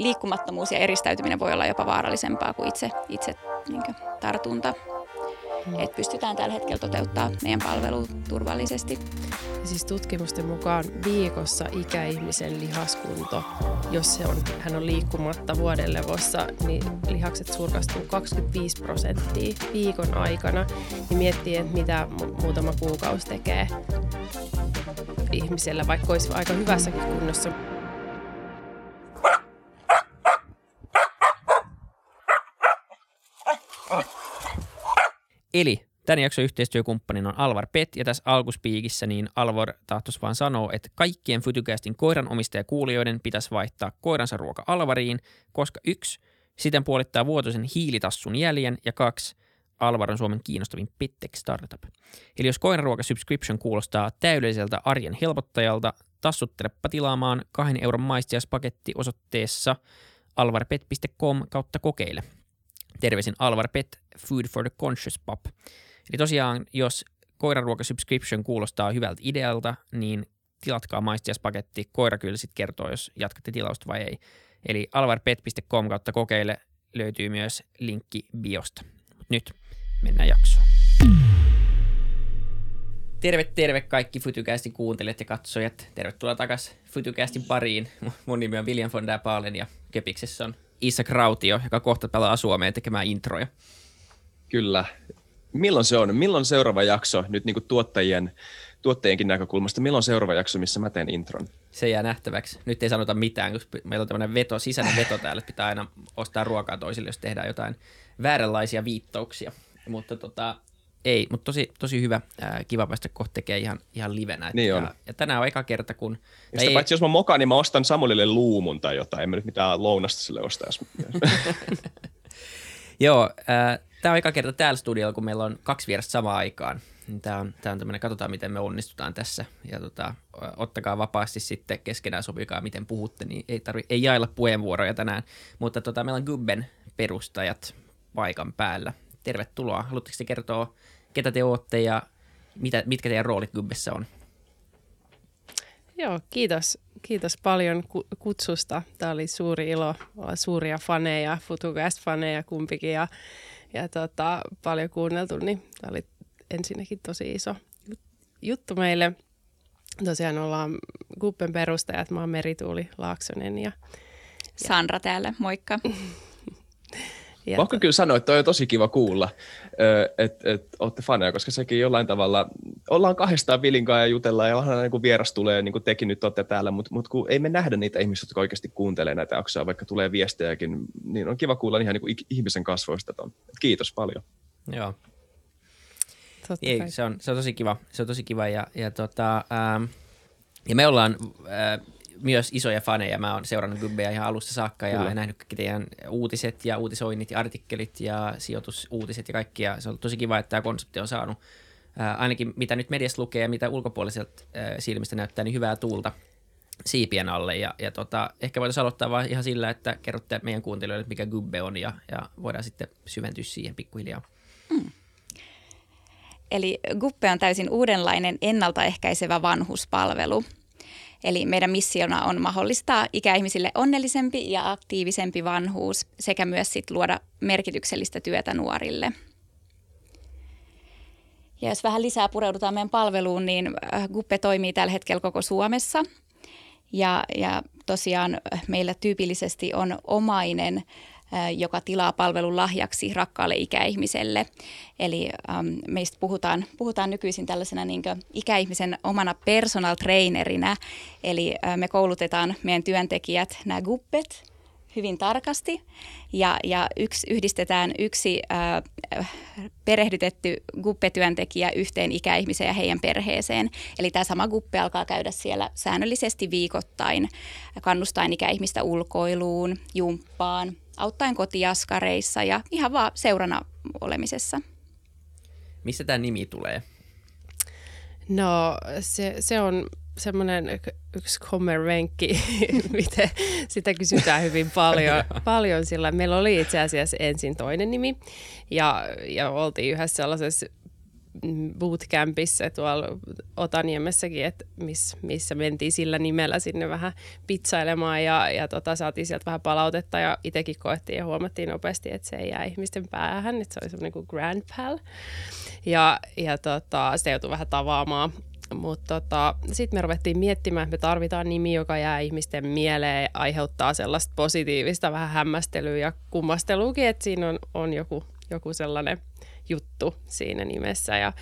liikkumattomuus ja eristäytyminen voi olla jopa vaarallisempaa kuin itse, itse niin tartunta. Mm. Että pystytään tällä hetkellä toteuttaa meidän palvelu turvallisesti. Siis tutkimusten mukaan viikossa ikäihmisen lihaskunto, jos se on, hän on liikkumatta vuodenlevossa, niin lihakset surkastuu 25 prosenttia viikon aikana. Niin miettii, että mitä muutama kuukausi tekee ihmisellä, vaikka olisi aika hyvässäkin kunnossa. Eli tämän jakson yhteistyökumppanin on Alvar Pet, ja tässä alkuspiikissä niin Alvar tahtos vaan sanoa, että kaikkien Fytycastin koiran omistajakuulijoiden pitäisi vaihtaa koiransa ruoka Alvariin, koska yksi, siten puolittaa vuotuisen hiilitassun jäljen, ja kaksi, Alvar on Suomen kiinnostavin Pittech startup. Eli jos koiraruoka subscription kuulostaa täydelliseltä arjen helpottajalta, tassuttelepa tilaamaan kahden euron maistiaspaketti osoitteessa alvarpet.com kautta kokeile. Terveisin Alvar Pet, Food for the Conscious Pop. Eli tosiaan, jos koiraruoka subscription kuulostaa hyvältä idealta, niin tilatkaa maistiaspaketti. Koira kyllä sitten kertoo, jos jatkatte tilausta vai ei. Eli alvarpet.com kautta kokeile löytyy myös linkki biosta. Mut nyt mennään jaksoon. Terve, terve kaikki Fytycastin kuuntelijat ja katsojat. Tervetuloa takaisin Fytycastin pariin. Mun nimi on William von der Paalen ja Kepiksessä on Isak Rautio, joka kohta pelaa Suomeen tekemään introja. Kyllä. Milloin se on? Milloin seuraava jakso nyt niin kuin tuottajien, tuottajienkin näkökulmasta? Milloin seuraava jakso, missä mä teen intron? Se jää nähtäväksi. Nyt ei sanota mitään, koska meillä on tämmöinen veto, sisäinen veto täällä, että pitää aina ostaa ruokaa toisille, jos tehdään jotain vääränlaisia viittauksia. Mutta tota, ei, mutta tosi, tosi hyvä. Ää, kiva päästä kohta tekemään ihan, ihan livenä. Niin on. Ja, ja, tänään on eka kerta, kun... Ja ei, paitsi jos mä mokaan, niin mä ostan Samulille luumun tai jotain. En mä nyt mitään lounasta sille ostaa. Joo, äh, tämä on eka kerta täällä studiolla, kun meillä on kaksi vierasta samaan aikaan. Tämä on, tää on tämmöinen, katsotaan miten me onnistutaan tässä. Ja tota, ottakaa vapaasti sitten keskenään sopikaa, miten puhutte, niin ei, tarvi, ei jailla puheenvuoroja tänään. Mutta tota, meillä on Gubben perustajat paikan päällä tervetuloa. Haluatteko te kertoa, ketä te olette ja mitä, mitkä teidän roolit Gubbessa on? Joo, kiitos. Kiitos paljon kutsusta. Tämä oli suuri ilo olla suuria faneja, Futugast-faneja kumpikin ja, ja tota, paljon kuunneltu, niin tämä oli ensinnäkin tosi iso juttu meille. Tosiaan ollaan Gubben perustajat, mä oon Merituuli Laaksonen ja, ja... Sandra täällä, moikka. Ja Pakko kyllä sanoa, että toi on tosi kiva kuulla, että et, olette faneja, koska sekin jollain tavalla, ollaan kahdestaan Vilinkaa ja jutellaan ja onhan niin kuin vieras tulee, niin kuin tekin nyt olette täällä, mutta mut kun ei me nähdä niitä ihmisiä, jotka oikeasti kuuntelee näitä jaksoja, vaikka tulee viestejäkin, niin on kiva kuulla ihan niin kuin ihmisen kasvoista ton. Kiitos paljon. Joo. ei, se, on, se on tosi kiva, se on tosi kiva ja, ja, tota, ähm, ja me ollaan äh, myös isoja faneja. Mä oon seurannut Gubbeja ihan alusta saakka ja Kyllä. nähnyt kaikki teidän uutiset ja uutisoinnit ja artikkelit ja sijoitusuutiset ja kaikki. Ja se on tosi kiva, että tämä konsepti on saanut ää, ainakin mitä nyt mediassa lukee ja mitä ulkopuoliselta ää, silmistä näyttää, niin hyvää tuulta siipien alle. Ja, ja tota, ehkä voitaisiin aloittaa vaan ihan sillä, että kerrotte meidän kuuntelijoille, mikä Gubbe on ja, ja voidaan sitten syventyä siihen pikkuhiljaa. Mm. Eli Guppe on täysin uudenlainen ennaltaehkäisevä vanhuspalvelu – Eli meidän missiona on mahdollistaa ikäihmisille onnellisempi ja aktiivisempi vanhuus sekä myös sit luoda merkityksellistä työtä nuorille. Ja jos vähän lisää pureudutaan meidän palveluun, niin äh, Guppe toimii tällä hetkellä koko Suomessa. Ja, ja tosiaan meillä tyypillisesti on omainen joka tilaa palvelun lahjaksi rakkaalle ikäihmiselle. Eli äm, meistä puhutaan, puhutaan nykyisin tällaisena niin ikäihmisen omana personal trainerinä. Eli ä, me koulutetaan meidän työntekijät, nämä guppet, hyvin tarkasti ja, ja yksi, yhdistetään yksi äh, perehdytetty guppetyöntekijä yhteen ikäihmiseen ja heidän perheeseen. Eli tämä sama guppe alkaa käydä siellä säännöllisesti viikoittain, kannustaen ikäihmistä ulkoiluun, jumppaan, auttaen kotiaskareissa ja ihan vaan seurana olemisessa. Mistä tämä nimi tulee? No se, se on semmoinen yksi kommervenkki, miten sitä kysytään hyvin paljon, paljon sillä meillä oli itse asiassa ensin toinen nimi ja, ja oltiin yhdessä sellaisessa bootcampissa tuolla Otaniemessäkin, että miss, missä mentiin sillä nimellä sinne vähän pizzailemaan ja, ja tota, saatiin sieltä vähän palautetta ja itsekin koettiin ja huomattiin nopeasti, että se ei jää ihmisten päähän, että se oli semmoinen kuin grand pal. Ja, ja tota, sitä joutui vähän tavaamaan mutta tota, sitten me ruvettiin miettimään, että me tarvitaan nimi, joka jää ihmisten mieleen ja aiheuttaa sellaista positiivista vähän hämmästelyä ja kummasteluakin, että siinä on, on joku, joku sellainen juttu siinä nimessä. Ja,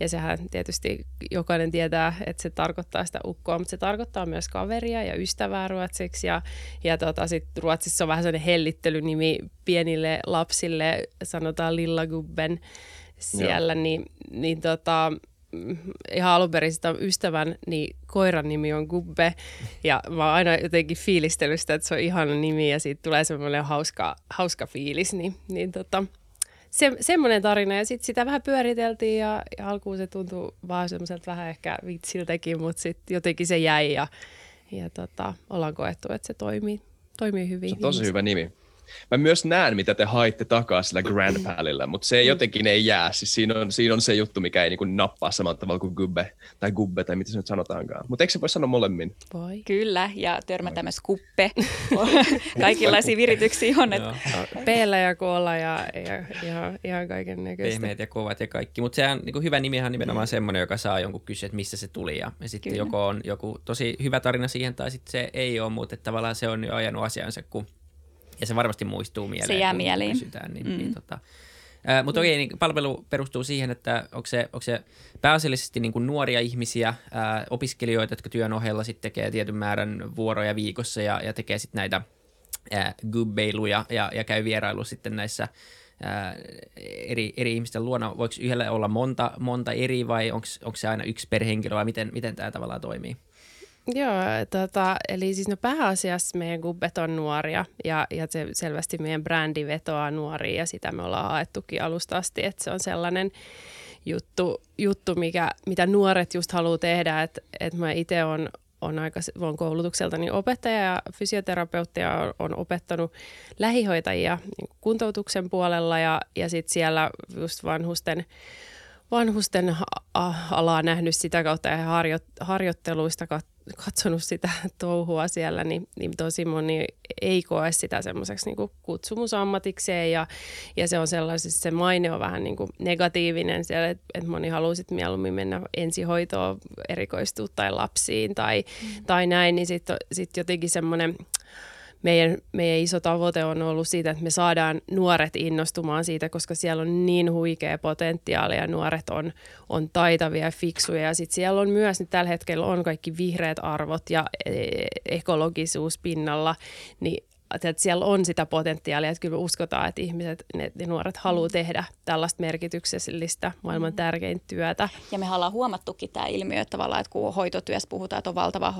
ja sehän tietysti jokainen tietää, että se tarkoittaa sitä ukkoa, mutta se tarkoittaa myös kaveria ja ystävää ruotsiksi. Ja, ja tota, sit Ruotsissa on vähän sellainen hellittelynimi pienille lapsille, sanotaan Lillagubben siellä, Joo. niin, niin tota, ihan alun perin sitä ystävän, niin koiran nimi on Gubbe. Ja mä oon aina jotenkin fiilistellyt sitä, että se on ihana nimi ja siitä tulee semmoinen hauska, hauska fiilis. Niin, niin tota, se, semmoinen tarina ja sitten sitä vähän pyöriteltiin ja, ja alkuun se tuntui vaan semmoiselta vähän ehkä vitsiltäkin, mutta sitten jotenkin se jäi ja, ja tota, ollaan koettu, että se toimii, toimii hyvin. Se on tosi hyvä nimi. Mä myös näen, mitä te haitte takaa sillä Grand Palilla, mutta se mm. jotenkin ei jää. Siis siinä, on, siinä on se juttu, mikä ei niin nappaa samalla tavalla kuin Gubbe tai Gubbe tai mitä se nyt sanotaankaan. Mutta eikö se voi sanoa molemmin? Voi. Kyllä, ja törmätään myös kuppe. Kaikenlaisia virityksiä on. Että... Peellä ja koolla ja, ja, ja ihan kaiken näköistä. Pehmeät ja kovat ja kaikki. Mutta sehän niin hyvä nimi on nimenomaan mm. semmoinen, joka saa jonkun kysyä, että missä se tuli. Ja, ja sitten joko on joku tosi hyvä tarina siihen tai sitten se ei ole, mutta tavallaan se on jo ajanut asiansa, kun ja se varmasti muistuu mieleen. Se jää mieliin. Kysytään, niin, mm. niin, tota, Ää, mutta okei, niin palvelu perustuu siihen, että onko se, onko se pääasiallisesti niin kuin nuoria ihmisiä, ää, opiskelijoita, jotka työn ohella sitten tekee tietyn määrän vuoroja viikossa ja, ja tekee sitten näitä ää, gubbeiluja ja, ja käy vierailu sitten näissä ää, eri, eri ihmisten luona. Voiko yhdellä olla monta, monta eri vai onko se aina yksi per henkilö vai miten, miten tämä tavallaan toimii? Joo, tota, eli siis no pääasiassa meidän gubbet on nuoria ja, ja se selvästi meidän brändi vetoaa nuoria ja sitä me ollaan haettukin alusta asti, että se on sellainen juttu, juttu mikä, mitä nuoret just haluaa tehdä, että, että mä itse on, on, aika, on koulutukseltani opettaja ja fysioterapeutti ja on, on opettanut lähihoitajia niin kuntoutuksen puolella ja, ja sitten siellä just vanhusten vanhusten alaa nähnyt sitä kautta ja harjoitteluista katsonut sitä touhua siellä, niin, niin tosi moni ei koe sitä semmoiseksi niin kutsumusammatikseen ja, ja se on sellaisessa, se maine on vähän niin kuin negatiivinen siellä, että, että moni haluaa sitten mieluummin mennä ensihoitoon erikoistua tai lapsiin tai, mm. tai näin, niin sitten sit jotenkin semmoinen meidän, meidän iso tavoite on ollut siitä, että me saadaan nuoret innostumaan siitä, koska siellä on niin huikea potentiaali ja nuoret on, on taitavia ja fiksuja. Ja sitten siellä on myös, nyt tällä hetkellä on kaikki vihreät arvot ja e, ekologisuus pinnalla, niin että siellä on sitä potentiaalia, että kyllä me uskotaan, että ihmiset, ne, ne nuoret haluaa tehdä tällaista merkityksellistä maailman mm. tärkeintä työtä. Ja me ollaan huomattukin tämä ilmiö, että tavallaan, että kun hoitotyössä puhutaan, että on valtava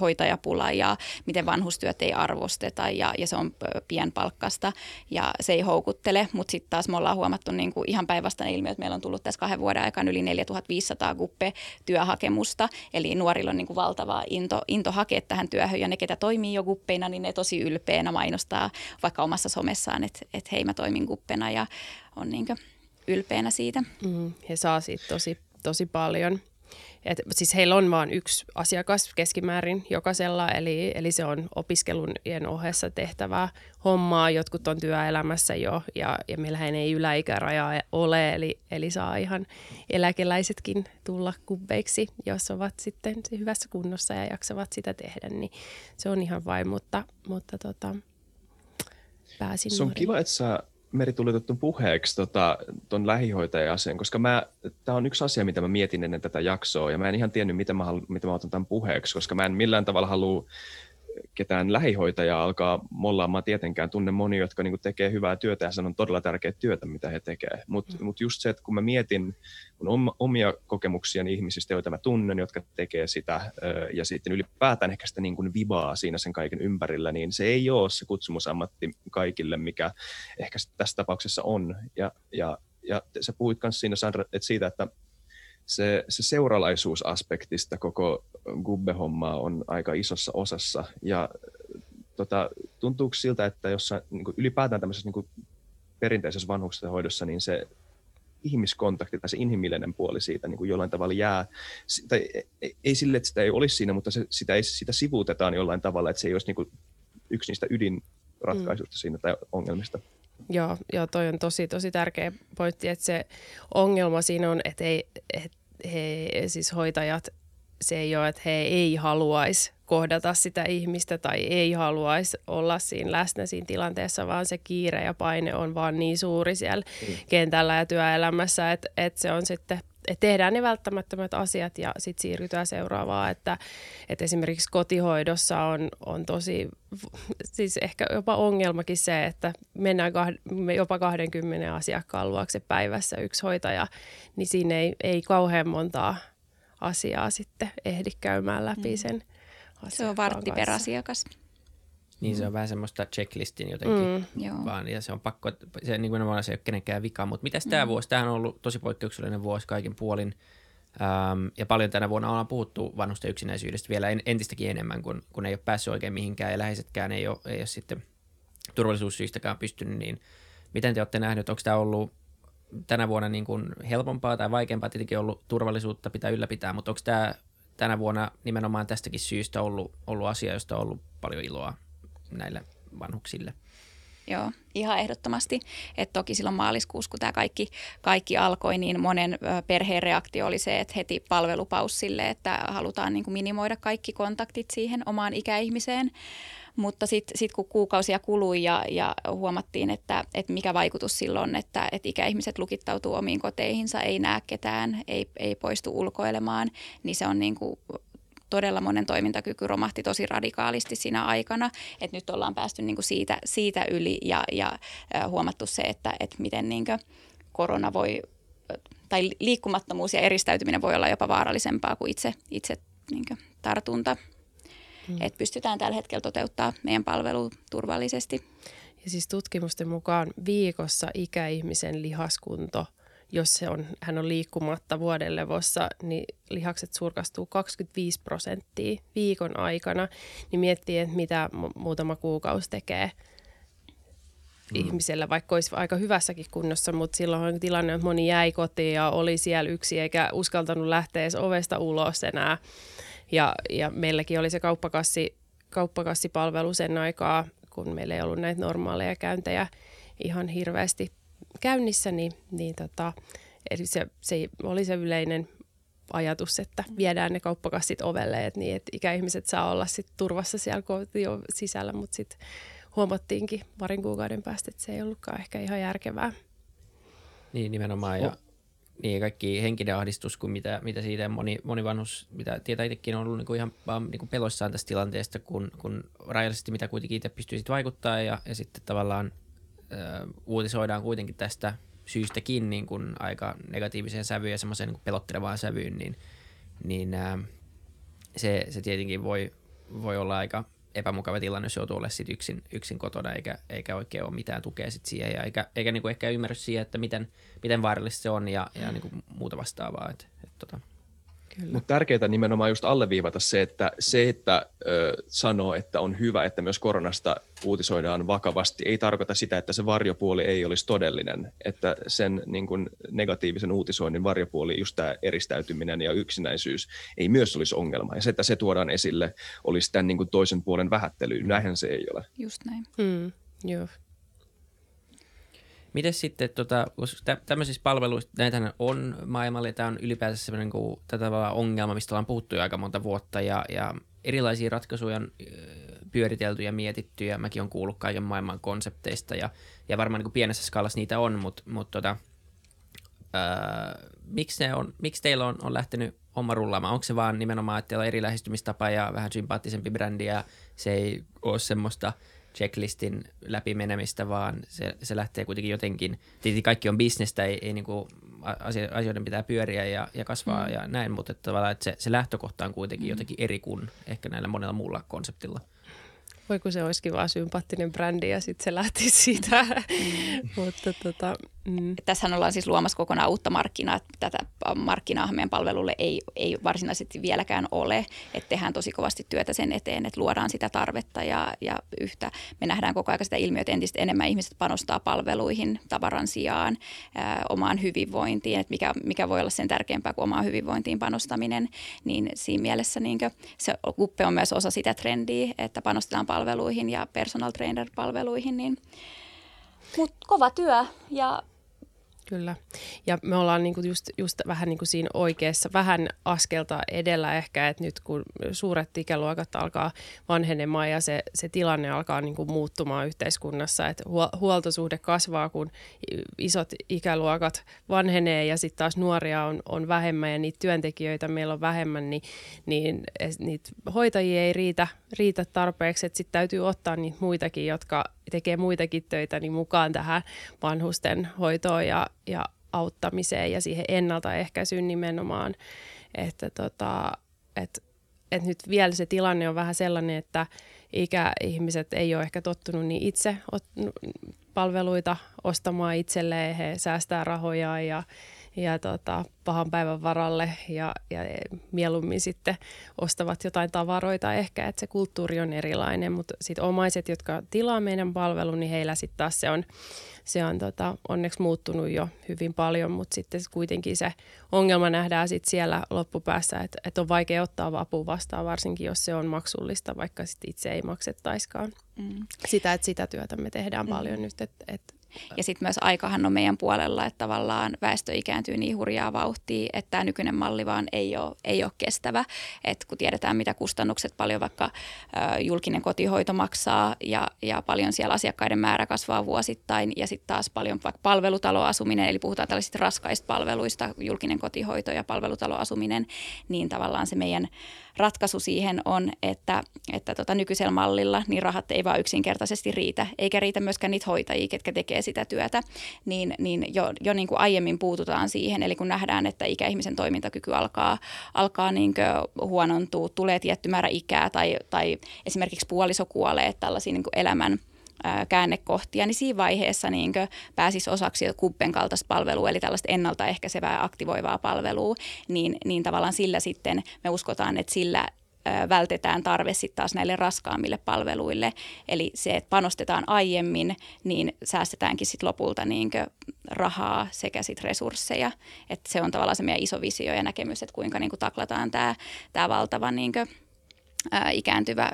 hoitajapula ja miten vanhustyöt ei arvosteta ja, ja se on pienpalkkasta ja se ei houkuttele, mutta sitten taas me ollaan huomattu niin kuin ihan päinvastainen ilmiö, että meillä on tullut tässä kahden vuoden aikana yli 4500 guppe-työhakemusta, eli nuorilla on niin kuin valtava into, into hakea tähän työhön ja ne, ketä toimii jo guppeina, niin ne tosi ylpeänä aina mainostaa vaikka omassa somessaan, että, että hei mä toimin kuppena ja on niin ylpeänä siitä. Mm, he saa siitä tosi, tosi paljon. Et, siis heillä on vain yksi asiakas keskimäärin jokaisella, eli, eli se on opiskelujen ohessa tehtävää hommaa. Jotkut on työelämässä jo, ja, ja meillähän ei yläikärajaa ole, eli, eli saa ihan eläkeläisetkin tulla kubbeiksi, jos ovat sitten hyvässä kunnossa ja jaksavat sitä tehdä, niin se on ihan vain, mutta, mutta tota, pääsin Se on nuoriin. kiva, että sä Meri tuli otettu puheeksi tota, ton lähihoitaja-asian, koska tämä on yksi asia, mitä mä mietin ennen tätä jaksoa, ja mä en ihan tiennyt, miten mä, halu, miten mä otan tämän puheeksi, koska mä en millään tavalla halua ketään lähihoitajaa alkaa mollaamaan tietenkään. Tunne moni, jotka niin tekee hyvää työtä ja se on todella tärkeää työtä, mitä he tekevät. Mutta mm. mut just se, että kun mä mietin mun omia kokemuksia ihmisistä, joita mä tunnen, jotka tekee sitä ja sitten ylipäätään ehkä sitä niin kuin vibaa siinä sen kaiken ympärillä, niin se ei ole se kutsumusammatti kaikille, mikä ehkä tässä tapauksessa on. Ja, ja, ja sä puhuit myös siinä, Sandra, että siitä, että se, se seuralaisuusaspektista koko Gubbe-hommaa on aika isossa osassa. Ja tota, tuntuuko siltä, että jossa niin ylipäätään tämmöisessä niin perinteisessä vanhustenhoidossa, niin se ihmiskontakti tai se inhimillinen puoli siitä niin kuin jollain tavalla jää, tai ei, ei sille, että sitä ei olisi siinä, mutta se, sitä, ei, sitä sivuutetaan jollain tavalla, että se ei olisi niin kuin yksi niistä ydinratkaisuista mm. siinä tai ongelmista. Joo, joo, toi on tosi, tosi tärkeä pointti, että se ongelma siinä on, että ei, että he, siis hoitajat, se ei ole, että he ei haluaisi kohdata sitä ihmistä tai ei haluaisi olla siinä läsnä siinä tilanteessa, vaan se kiire ja paine on vaan niin suuri siellä mm. kentällä ja työelämässä, että, että se on sitten että tehdään ne välttämättömät asiat ja sitten siirrytään seuraavaan. Että, että esimerkiksi kotihoidossa on, on tosi, siis ehkä jopa ongelmakin se, että mennään kah- jopa 20 asiakkaan luokse päivässä yksi hoitaja, niin siinä ei, ei kauhean montaa asiaa sitten ehdi käymään läpi mm. sen Se on vartti per asiakas. Niin se on mm. vähän semmoista checklistin jotenkin mm. vaan, ja se on pakko, se niin kuin se ei ole kenenkään vika, mutta mitäs tämä mm. vuosi, tämähän on ollut tosi poikkeuksellinen vuosi kaikin puolin, ähm, ja paljon tänä vuonna ollaan puhuttu vanhusten yksinäisyydestä vielä en, entistäkin enemmän, kun, kun ei ole päässyt oikein mihinkään, ja läheisetkään ei ole, ei ole sitten turvallisuussyistäkään pystynyt, niin miten te olette nähneet, onko tämä ollut tänä vuonna niin kuin helpompaa tai vaikeampaa, tietenkin ollut turvallisuutta pitää ylläpitää, mutta onko tämä tänä vuonna nimenomaan tästäkin syystä ollut, ollut asia, josta on ollut paljon iloa näille vanhuksille. Joo, ihan ehdottomasti. Et toki silloin maaliskuussa, kun tämä kaikki, kaikki alkoi, niin monen perheen reaktio oli se, että heti palvelupaus sille, että halutaan niin kuin minimoida kaikki kontaktit siihen omaan ikäihmiseen. Mutta sitten sit kun kuukausia kului ja, ja huomattiin, että, että mikä vaikutus silloin, että, että ikäihmiset lukittautuu omiin koteihinsa, ei näe ketään, ei, ei poistu ulkoilemaan, niin se on niin kuin todella monen toimintakyky romahti tosi radikaalisti siinä aikana, että nyt ollaan päästy niin kuin siitä, siitä yli ja, ja huomattu se, että, että miten niin korona voi, tai liikkumattomuus ja eristäytyminen voi olla jopa vaarallisempaa kuin itse, itse niin tartunta. Hmm. Että pystytään tällä hetkellä toteuttaa meidän palvelu turvallisesti. Ja siis tutkimusten mukaan viikossa ikäihmisen lihaskunto – jos se on, hän on liikkumatta vuoden levossa, niin lihakset surkastuu 25 prosenttia viikon aikana, niin miettii, että mitä muutama kuukausi tekee mm. ihmisellä, vaikka olisi aika hyvässäkin kunnossa, mutta silloin on tilanne, että moni jäi kotiin ja oli siellä yksi eikä uskaltanut lähteä edes ovesta ulos enää. Ja, ja meilläkin oli se kauppakassi, kauppakassipalvelu sen aikaa, kun meillä ei ollut näitä normaaleja käyntejä ihan hirveästi käynnissä, niin, niin tota, eli se, se oli se yleinen ajatus, että viedään ne kauppakassit ovelle, että, niin, että ikäihmiset saa olla sit turvassa siellä jo sisällä, mutta sitten huomattiinkin parin kuukauden päästä, että se ei ollutkaan ehkä ihan järkevää. Niin nimenomaan ja niin kaikki henkinen ahdistus, kuin mitä, mitä siitä moni, moni vanhus, mitä tietää itsekin on ollut niin kuin ihan vaan niin kuin peloissaan tästä tilanteesta, kun, kun rajallisesti mitä kuitenkin itse pystyy vaikuttaa ja, ja sitten tavallaan uutisoidaan kuitenkin tästä syystäkin niin kuin aika negatiiviseen sävyyn ja semmoiseen niin pelottelevaan sävyyn, niin, niin ää, se, se tietenkin voi, voi olla aika epämukava tilanne, jos joutuu olemaan yksin, yksin kotona eikä, eikä oikein ole mitään tukea sit siihen ja eikä, eikä niin kuin ehkä ymmärrys siihen, että miten, miten vaarallista se on ja, ja niin kuin muuta vastaavaa. Et, et, tota. Mutta tärkeää nimenomaan just alleviivata se, että se, että ö, sanoo, että on hyvä, että myös koronasta uutisoidaan vakavasti, ei tarkoita sitä, että se varjopuoli ei olisi todellinen. Että sen niin kun, negatiivisen uutisoinnin varjopuoli, just tämä eristäytyminen ja yksinäisyys, ei myös olisi ongelma. Ja se, että se tuodaan esille, olisi tämän niin kun, toisen puolen vähättely. Näinhän se ei ole. Just näin. Mm, joo. Miten sitten, tota, tä, tämmöisissä palveluissa, näitähän on maailmalle, tämä on ylipäätään sellainen kuin, tätä ongelma, mistä ollaan puhuttu jo aika monta vuotta, ja, ja erilaisia ratkaisuja on pyöritelty ja mietitty, ja mäkin olen kuullut kaiken maailman konsepteista, ja, ja varmaan niin pienessä skaalassa niitä on, mutta, mutta tota, öö, miksi, ne on, miksi teillä on, on lähtenyt homma rullaamaan? Onko se vaan nimenomaan, että teillä on eri lähestymistapa ja vähän sympaattisempi brändi, ja se ei ole semmoista – checklistin läpimenemistä, vaan se, se lähtee kuitenkin jotenkin, tietysti kaikki on bisnestä, ei, ei niin kuin asioiden pitää pyöriä ja, ja kasvaa mm. ja näin, mutta että tavallaan että se, se lähtökohta on kuitenkin mm. jotenkin eri kuin ehkä näillä monella muulla konseptilla. Voi kun se olisikin vaan sympaattinen brändi ja sitten se lähti siitä. Mm. mutta tota, Mm. Tässähän ollaan siis luomassa kokonaan uutta markkinaa. Tätä markkinaa meidän palvelulle ei, ei varsinaisesti vieläkään ole. Että tehdään tosi kovasti työtä sen eteen, että luodaan sitä tarvetta ja, ja yhtä. Me nähdään koko ajan sitä ilmiötä entistä enemmän ihmiset panostaa palveluihin tavaran sijaan, ää, omaan hyvinvointiin. Että mikä, mikä voi olla sen tärkeämpää kuin omaan hyvinvointiin panostaminen. Niin siinä mielessä niin se kuppe on myös osa sitä trendiä, että panostetaan palveluihin ja personal trainer palveluihin. Niin, mutta kova työ ja Kyllä. Ja me ollaan niinku just, just vähän niinku siinä oikeassa, vähän askelta edellä ehkä, että nyt kun suuret ikäluokat alkaa vanhenemaan ja se, se tilanne alkaa niinku muuttumaan yhteiskunnassa, että huoltosuhde kasvaa, kun isot ikäluokat vanhenee ja sitten taas nuoria on, on vähemmän ja niitä työntekijöitä meillä on vähemmän, niin, niin niitä hoitajia ei riitä, riitä tarpeeksi, että sitten täytyy ottaa niitä muitakin, jotka tekee muitakin töitä niin mukaan tähän vanhusten hoitoon ja, ja auttamiseen ja siihen ennaltaehkäisyyn nimenomaan. Että tota, et, et nyt vielä se tilanne on vähän sellainen, että ikäihmiset ei ole ehkä tottunut niin itse palveluita ostamaan itselleen, he säästää rahoja ja, ja tota, pahan päivän varalle ja, ja mieluummin sitten ostavat jotain tavaroita ehkä, että se kulttuuri on erilainen, mutta sitten omaiset, jotka tilaa meidän palvelun, niin heillä sitten taas se on, se on tota, onneksi muuttunut jo hyvin paljon, mutta sitten kuitenkin se ongelma nähdään sitten siellä loppupäässä, että, että on vaikea ottaa apua vastaan, varsinkin jos se on maksullista, vaikka sitten itse ei maksettaiskaan. Mm. Sitä, että sitä työtä me tehdään mm. paljon nyt, että, että ja sitten myös aikahan on meidän puolella, että tavallaan väestö ikääntyy niin hurjaa vauhtia, että tämä nykyinen malli vaan ei ole, ei ole kestävä. Et kun tiedetään, mitä kustannukset paljon vaikka ö, julkinen kotihoito maksaa ja, ja paljon siellä asiakkaiden määrä kasvaa vuosittain ja sitten taas paljon vaikka palvelutaloasuminen, eli puhutaan tällaisista raskaista palveluista, julkinen kotihoito ja palvelutaloasuminen, niin tavallaan se meidän ratkaisu siihen on, että, että tota nykyisellä mallilla niin rahat ei vaan yksinkertaisesti riitä, eikä riitä myöskään niitä hoitajia, ketkä tekee sitä työtä, niin, niin jo, jo niin kuin aiemmin puututaan siihen, eli kun nähdään, että ikäihmisen toimintakyky alkaa, alkaa niin huonontua, tulee tietty määrä ikää tai, tai esimerkiksi puoliso kuolee tällaisiin niin elämän käännekohtia, niin siinä vaiheessa niin pääsisi osaksi kuppen kaltaista palvelua, eli tällaista ennaltaehkäisevää aktivoivaa palvelua, niin, niin tavallaan sillä sitten me uskotaan, että sillä vältetään tarve sitten taas näille raskaammille palveluille. Eli se, että panostetaan aiemmin, niin säästetäänkin sitten lopulta niin rahaa sekä sit resursseja. Et se on tavallaan se meidän iso visio ja näkemys, että kuinka niin taklataan tämä tää valtava niin ikääntyvä,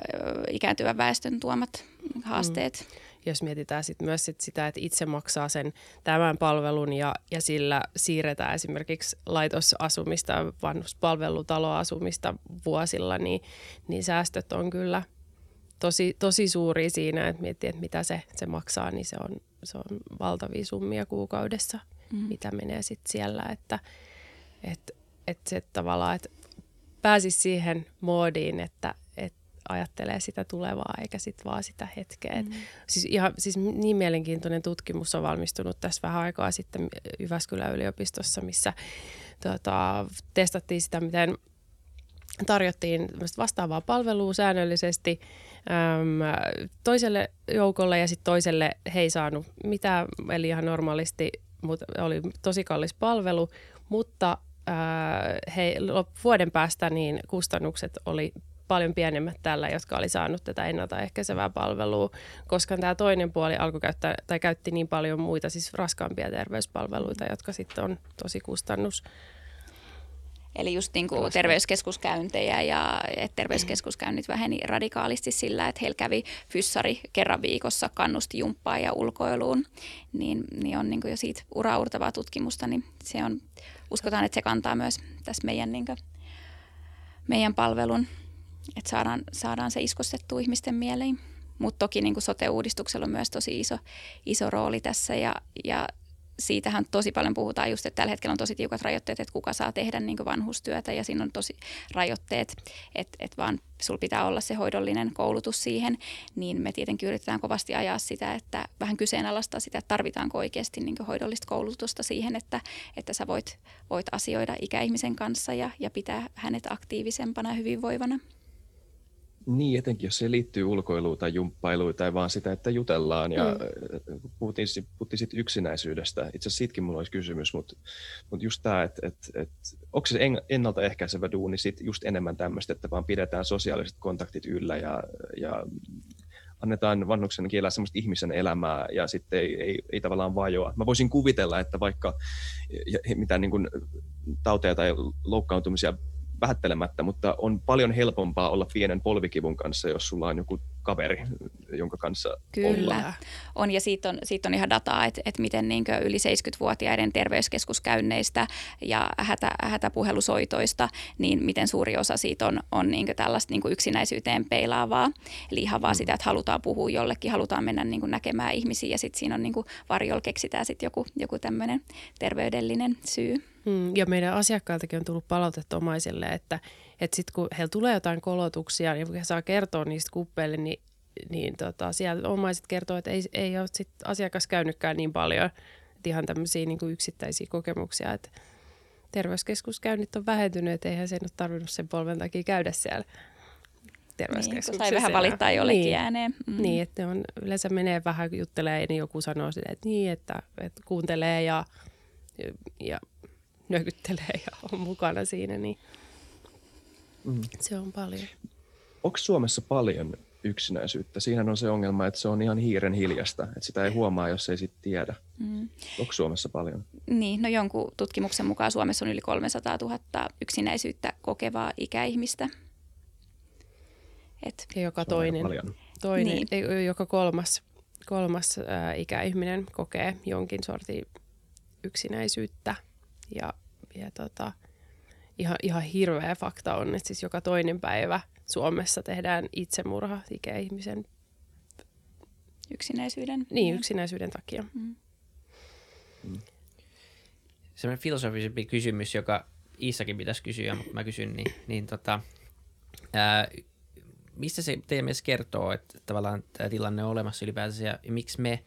ikääntyvän väestön tuomat haasteet. Mm jos mietitään sit myös sit sitä, että itse maksaa sen tämän palvelun ja, ja sillä siirretään esimerkiksi laitosasumista, vanhuspalvelutaloasumista vuosilla, niin, niin säästöt on kyllä tosi, tosi suuria siinä, että miettii, että mitä se, se maksaa, niin se on, se on valtavia summia kuukaudessa, mm. mitä menee sitten siellä, että et, et se tavallaan, että pääsisi siihen moodiin, että ajattelee sitä tulevaa eikä sitten vaan sitä hetkeä. Mm. siis, ihan, siis niin mielenkiintoinen tutkimus on valmistunut tässä vähän aikaa sitten Jyväskylän yliopistossa, missä tota, testattiin sitä, miten tarjottiin vastaavaa palvelua säännöllisesti äm, toiselle joukolle ja sitten toiselle he ei saanut mitään, eli ihan normaalisti, mutta oli tosi kallis palvelu, mutta äh, he, vuoden päästä niin kustannukset oli paljon pienemmät tällä, jotka oli saanut tätä ennaltaehkäisevää palvelua, koska tämä toinen puoli alkoi käyttää, tai käytti niin paljon muita, siis raskaampia terveyspalveluita, jotka sitten on tosi kustannus. Eli just niin kuin terveyskeskuskäyntejä ja että terveyskeskuskäynnit väheni radikaalisti sillä, että heillä kävi fyssari kerran viikossa kannusti jumppaan ja ulkoiluun, niin, niin on niin kuin jo siitä uraurtavaa tutkimusta, niin se on, uskotaan, että se kantaa myös tässä meidän, niin kuin, meidän palvelun että saadaan, saadaan se iskostettua ihmisten mieleen. Mutta toki niin kuin sote-uudistuksella on myös tosi iso, iso rooli tässä ja, ja siitähän tosi paljon puhutaan just, että tällä hetkellä on tosi tiukat rajoitteet, että kuka saa tehdä niin vanhustyötä ja siinä on tosi rajoitteet, että, että vaan sulla pitää olla se hoidollinen koulutus siihen, niin me tietenkin yritetään kovasti ajaa sitä, että vähän kyseenalaistaa sitä, että tarvitaanko oikeasti niin hoidollista koulutusta siihen, että, että sä voit, voit asioida ikäihmisen kanssa ja, ja pitää hänet aktiivisempana ja hyvinvoivana. Niin, etenkin jos se liittyy ulkoiluun tai jumppailuun tai vaan sitä, että jutellaan. Ja mm. puhuttiin, puhuttiin siitä yksinäisyydestä. Itse asiassa siitäkin mulla olisi kysymys, mutta, mutta just tämä, että, että, että onko se ennaltaehkäisevä duuni sit just enemmän tämmöistä, että vaan pidetään sosiaaliset kontaktit yllä ja, ja annetaan vanhuksen kielellä semmoista ihmisen elämää ja sitten ei, ei, ei tavallaan vajoa. Mä voisin kuvitella, että vaikka mitään niin kuin tauteja tai loukkaantumisia vähättelemättä, mutta on paljon helpompaa olla pienen polvikivun kanssa, jos sulla on joku kaveri, jonka kanssa Kyllä, ollaan. on ja siitä on, siitä on ihan dataa, että, että miten niin yli 70-vuotiaiden terveyskeskuskäynneistä ja hätä, hätäpuhelusoitoista, niin miten suuri osa siitä on, on niin tällaista niin yksinäisyyteen peilaavaa. Eli ihan vaan mm. sitä, että halutaan puhua jollekin, halutaan mennä niin näkemään ihmisiä ja sitten siinä on niin varjolla keksitään sitten joku, joku tämmöinen terveydellinen syy. Mm, ja meidän asiakkailtakin on tullut palautetta omaisille, että, että sitten kun heillä tulee jotain kolotuksia, niin he saa kertoa niistä kuppeille, niin, niin tota, siellä omaiset kertoo, että ei, ei ole sit asiakas käynytkään niin paljon. Että ihan tämmöisiä niin yksittäisiä kokemuksia, että terveyskeskuskäynnit on vähentynyt, että eihän sen ole tarvinnut sen polven takia käydä siellä terveyskeskuksessa. Niin, sai vähän valittaa jollekin niin, ääneen. Mm. Niin, että on, yleensä menee vähän juttelee, niin joku sanoo sille, että niin, että, että kuuntelee ja, ja nyökyttelee ja on mukana siinä, niin mm. se on paljon. Onko Suomessa paljon yksinäisyyttä? Siinä on se ongelma, että se on ihan hiiren hiljasta, että sitä ei huomaa, jos ei sitten tiedä. Mm. Onko Suomessa paljon? Niin, no jonkun tutkimuksen mukaan Suomessa on yli 300 000 yksinäisyyttä kokevaa ikäihmistä. Et, ja joka toinen, toinen niin. ei, joka kolmas, kolmas ää, ikäihminen kokee jonkin sortin yksinäisyyttä. Ja, ja tota, ihan, ihan hirveä fakta on, että siis joka toinen päivä Suomessa tehdään itsemurha ikäihmisen yksinäisyyden. Niin, yksinäisyyden takia. Mm. Mm. Sellainen filosofisempi kysymys, joka Iissakin pitäisi kysyä, mutta mä kysyn, niin, niin tota, ää, mistä se teidän mielestä kertoo, että tavallaan tämä tilanne on olemassa ylipäänsä ja miksi me,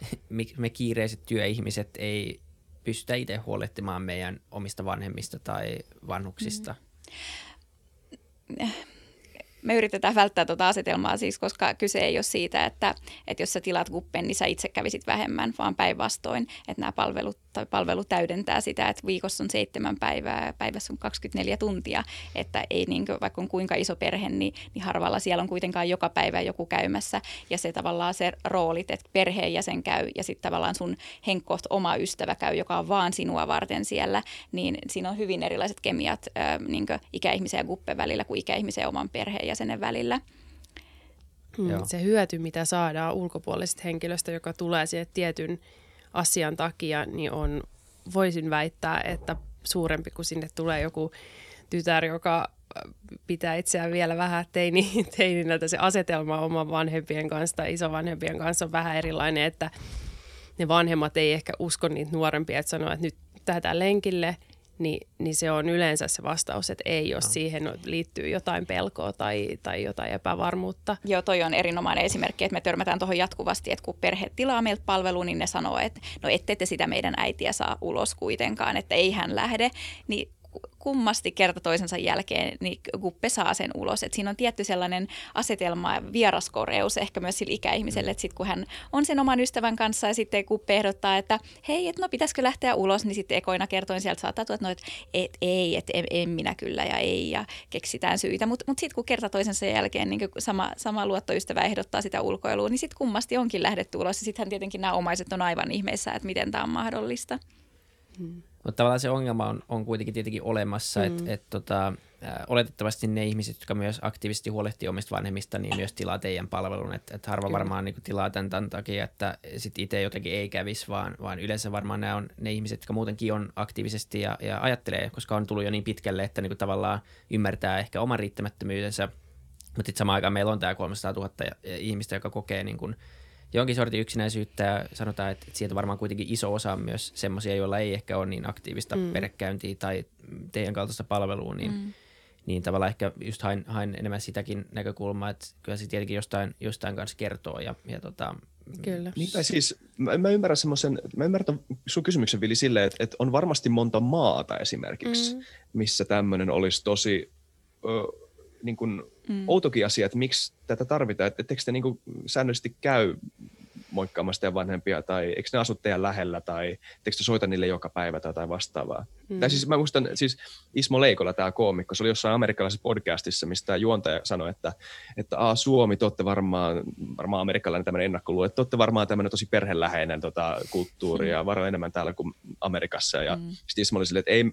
me kiireiset työihmiset ei pystytä itse huolehtimaan meidän omista vanhemmista tai vanhuksista? Mm me yritetään välttää tuota asetelmaa siis, koska kyse ei ole siitä, että, että jos sä tilaat guppen, niin sä itse kävisit vähemmän, vaan päinvastoin, että nämä palvelut tai palvelu täydentää sitä, että viikossa on seitsemän päivää ja päivässä on 24 tuntia, että ei niin kuin, vaikka on kuinka iso perhe, niin, niin harvalla siellä on kuitenkaan joka päivä joku käymässä. Ja se tavallaan se roolit, että perheenjäsen käy ja sitten tavallaan sun henkkoht oma ystävä käy, joka on vaan sinua varten siellä, niin siinä on hyvin erilaiset kemiat äh, niin ikäihmisen ja guppen välillä kuin ikäihmisen ja oman perheenjäsenen välillä. Mm, se hyöty, mitä saadaan ulkopuolisesta henkilöstä, joka tulee siihen tietyn asian takia, niin on, voisin väittää, että suurempi kuin sinne tulee joku tytär, joka pitää itseään vielä vähän teini, teininä, että se asetelma oman vanhempien kanssa tai isovanhempien kanssa on vähän erilainen, että ne vanhemmat ei ehkä usko niitä nuorempia, että sanoo, että nyt tähdään lenkille – niin, niin se on yleensä se vastaus, että ei, jos no. siihen liittyy jotain pelkoa tai, tai jotain epävarmuutta. Joo, toi on erinomainen esimerkki, että me törmätään tuohon jatkuvasti, että kun perhe tilaa meiltä palvelua, niin ne sanoo, että no ette te sitä meidän äitiä saa ulos kuitenkaan, että ei hän lähde. Niin kummasti kerta toisensa jälkeen niin Guppe saa sen ulos. Et siinä on tietty sellainen asetelma ja vieraskoreus ehkä myös sillä ikäihmiselle, että sitten kun hän on sen oman ystävän kanssa ja sitten Guppe ehdottaa, että hei, et no pitäisikö lähteä ulos, niin sitten ekoina kertoin sieltä saattaa tulla, että no, et, et, ei, että en, en, minä kyllä ja ei ja keksitään syitä. Mutta mut sitten kun kerta toisensa jälkeen niin sama, sama luottoystävä ehdottaa sitä ulkoilua, niin sitten kummasti onkin lähdetty ulos ja sittenhän tietenkin nämä omaiset on aivan ihmeessä, että miten tämä on mahdollista. Hmm. Mutta tavallaan se ongelma on, on kuitenkin tietenkin olemassa, mm. että et, tota, oletettavasti ne ihmiset, jotka myös aktiivisesti huolehtii omista vanhemmista, niin myös tilaa teidän palvelun. Että et harva Kyllä. varmaan niin tilaa tämän, tämän takia, että sit itse jotenkin ei kävisi, vaan, vaan yleensä varmaan nämä on ne ihmiset, jotka muutenkin on aktiivisesti ja, ja ajattelee, koska on tullut jo niin pitkälle, että niin tavallaan ymmärtää ehkä oman riittämättömyytensä. Mutta sitten samaan aikaan meillä on tämä 300 000 ihmistä, joka kokee niin kuin, jonkin sortin yksinäisyyttä ja sanotaan, että, sieltä varmaan kuitenkin iso osa on myös semmoisia, joilla ei ehkä ole niin aktiivista mm. perhekäyntiä tai teidän kaltaista palvelua, niin, mm. niin tavallaan ehkä just hain, hain enemmän sitäkin näkökulmaa, että kyllä se tietenkin jostain, jostain kanssa kertoo ja, ja tota, Kyllä. Niin, tai siis mä, mä ymmärrän semmoisen, mä ymmärrän sun kysymyksen Vili silleen, että, että on varmasti monta maata esimerkiksi, mm. missä tämmöinen olisi tosi ö, niin kuin mm. outokin asia, että miksi tätä tarvitaan. Että etteikö te niin säännöllisesti käy moikkaamassa teidän vanhempia, tai eikö ne asu teidän lähellä, tai eikö te soita niille joka päivä tai jotain vastaavaa. Mm. Tai siis mä muistan, siis Ismo Leikola, tämä koomikko, se oli jossain amerikkalaisessa podcastissa, mistä tämä juontaja sanoi, että, että A, Suomi, te olette varmaan, varmaan amerikkalainen tämmöinen ennakkoluulo, että te olette varmaan tämmöinen tosi perheläheinen tota, kulttuuri, mm. ja varo enemmän täällä kuin Amerikassa. Ja mm. sitten Ismo oli silleen, että ei,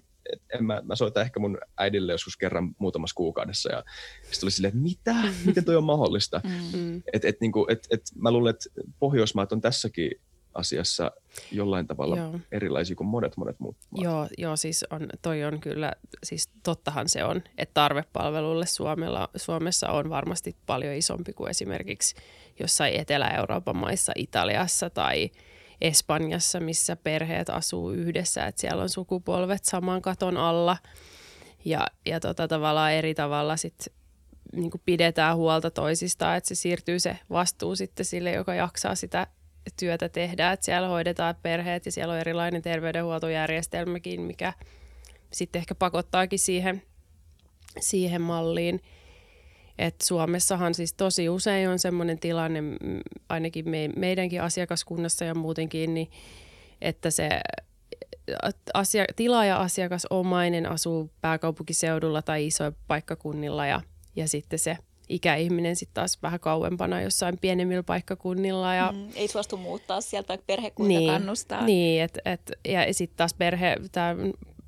en mä, mä soitan ehkä mun äidille joskus kerran muutamassa kuukaudessa ja sitten oli silleen, että mitä? Miten toi on mahdollista? Mm. Et, et, niin kuin, et, et, mä luulen, että Pohjoismaat on tässäkin asiassa jollain tavalla joo. erilaisia kuin monet monet muut maat. Joo, joo, siis on, toi on kyllä, siis tottahan se on, että tarvepalvelulle Suomella, Suomessa on varmasti paljon isompi kuin esimerkiksi jossain Etelä-Euroopan maissa, Italiassa tai – Espanjassa, missä perheet asuu yhdessä, että siellä on sukupolvet saman katon alla. Ja, ja tota, tavallaan eri tavalla sit, niin pidetään huolta toisistaan, että se siirtyy se vastuu sitten sille, joka jaksaa sitä työtä tehdä, että siellä hoidetaan perheet ja siellä on erilainen terveydenhuoltojärjestelmäkin, mikä sitten ehkä pakottaakin siihen, siihen malliin – et Suomessahan siis tosi usein on sellainen tilanne, ainakin me, meidänkin asiakaskunnassa ja muutenkin, niin että se asia, tilaaja-asiakasomainen asuu pääkaupunkiseudulla tai isoilla paikkakunnilla ja, ja sitten se ikäihminen sitten taas vähän kauempana jossain pienemmillä paikkakunnilla. Ja, mm, ei suostu muuttaa sieltä, perhekunta niin, kannustaa. Niin, et, et, ja sitten taas perhe, tämä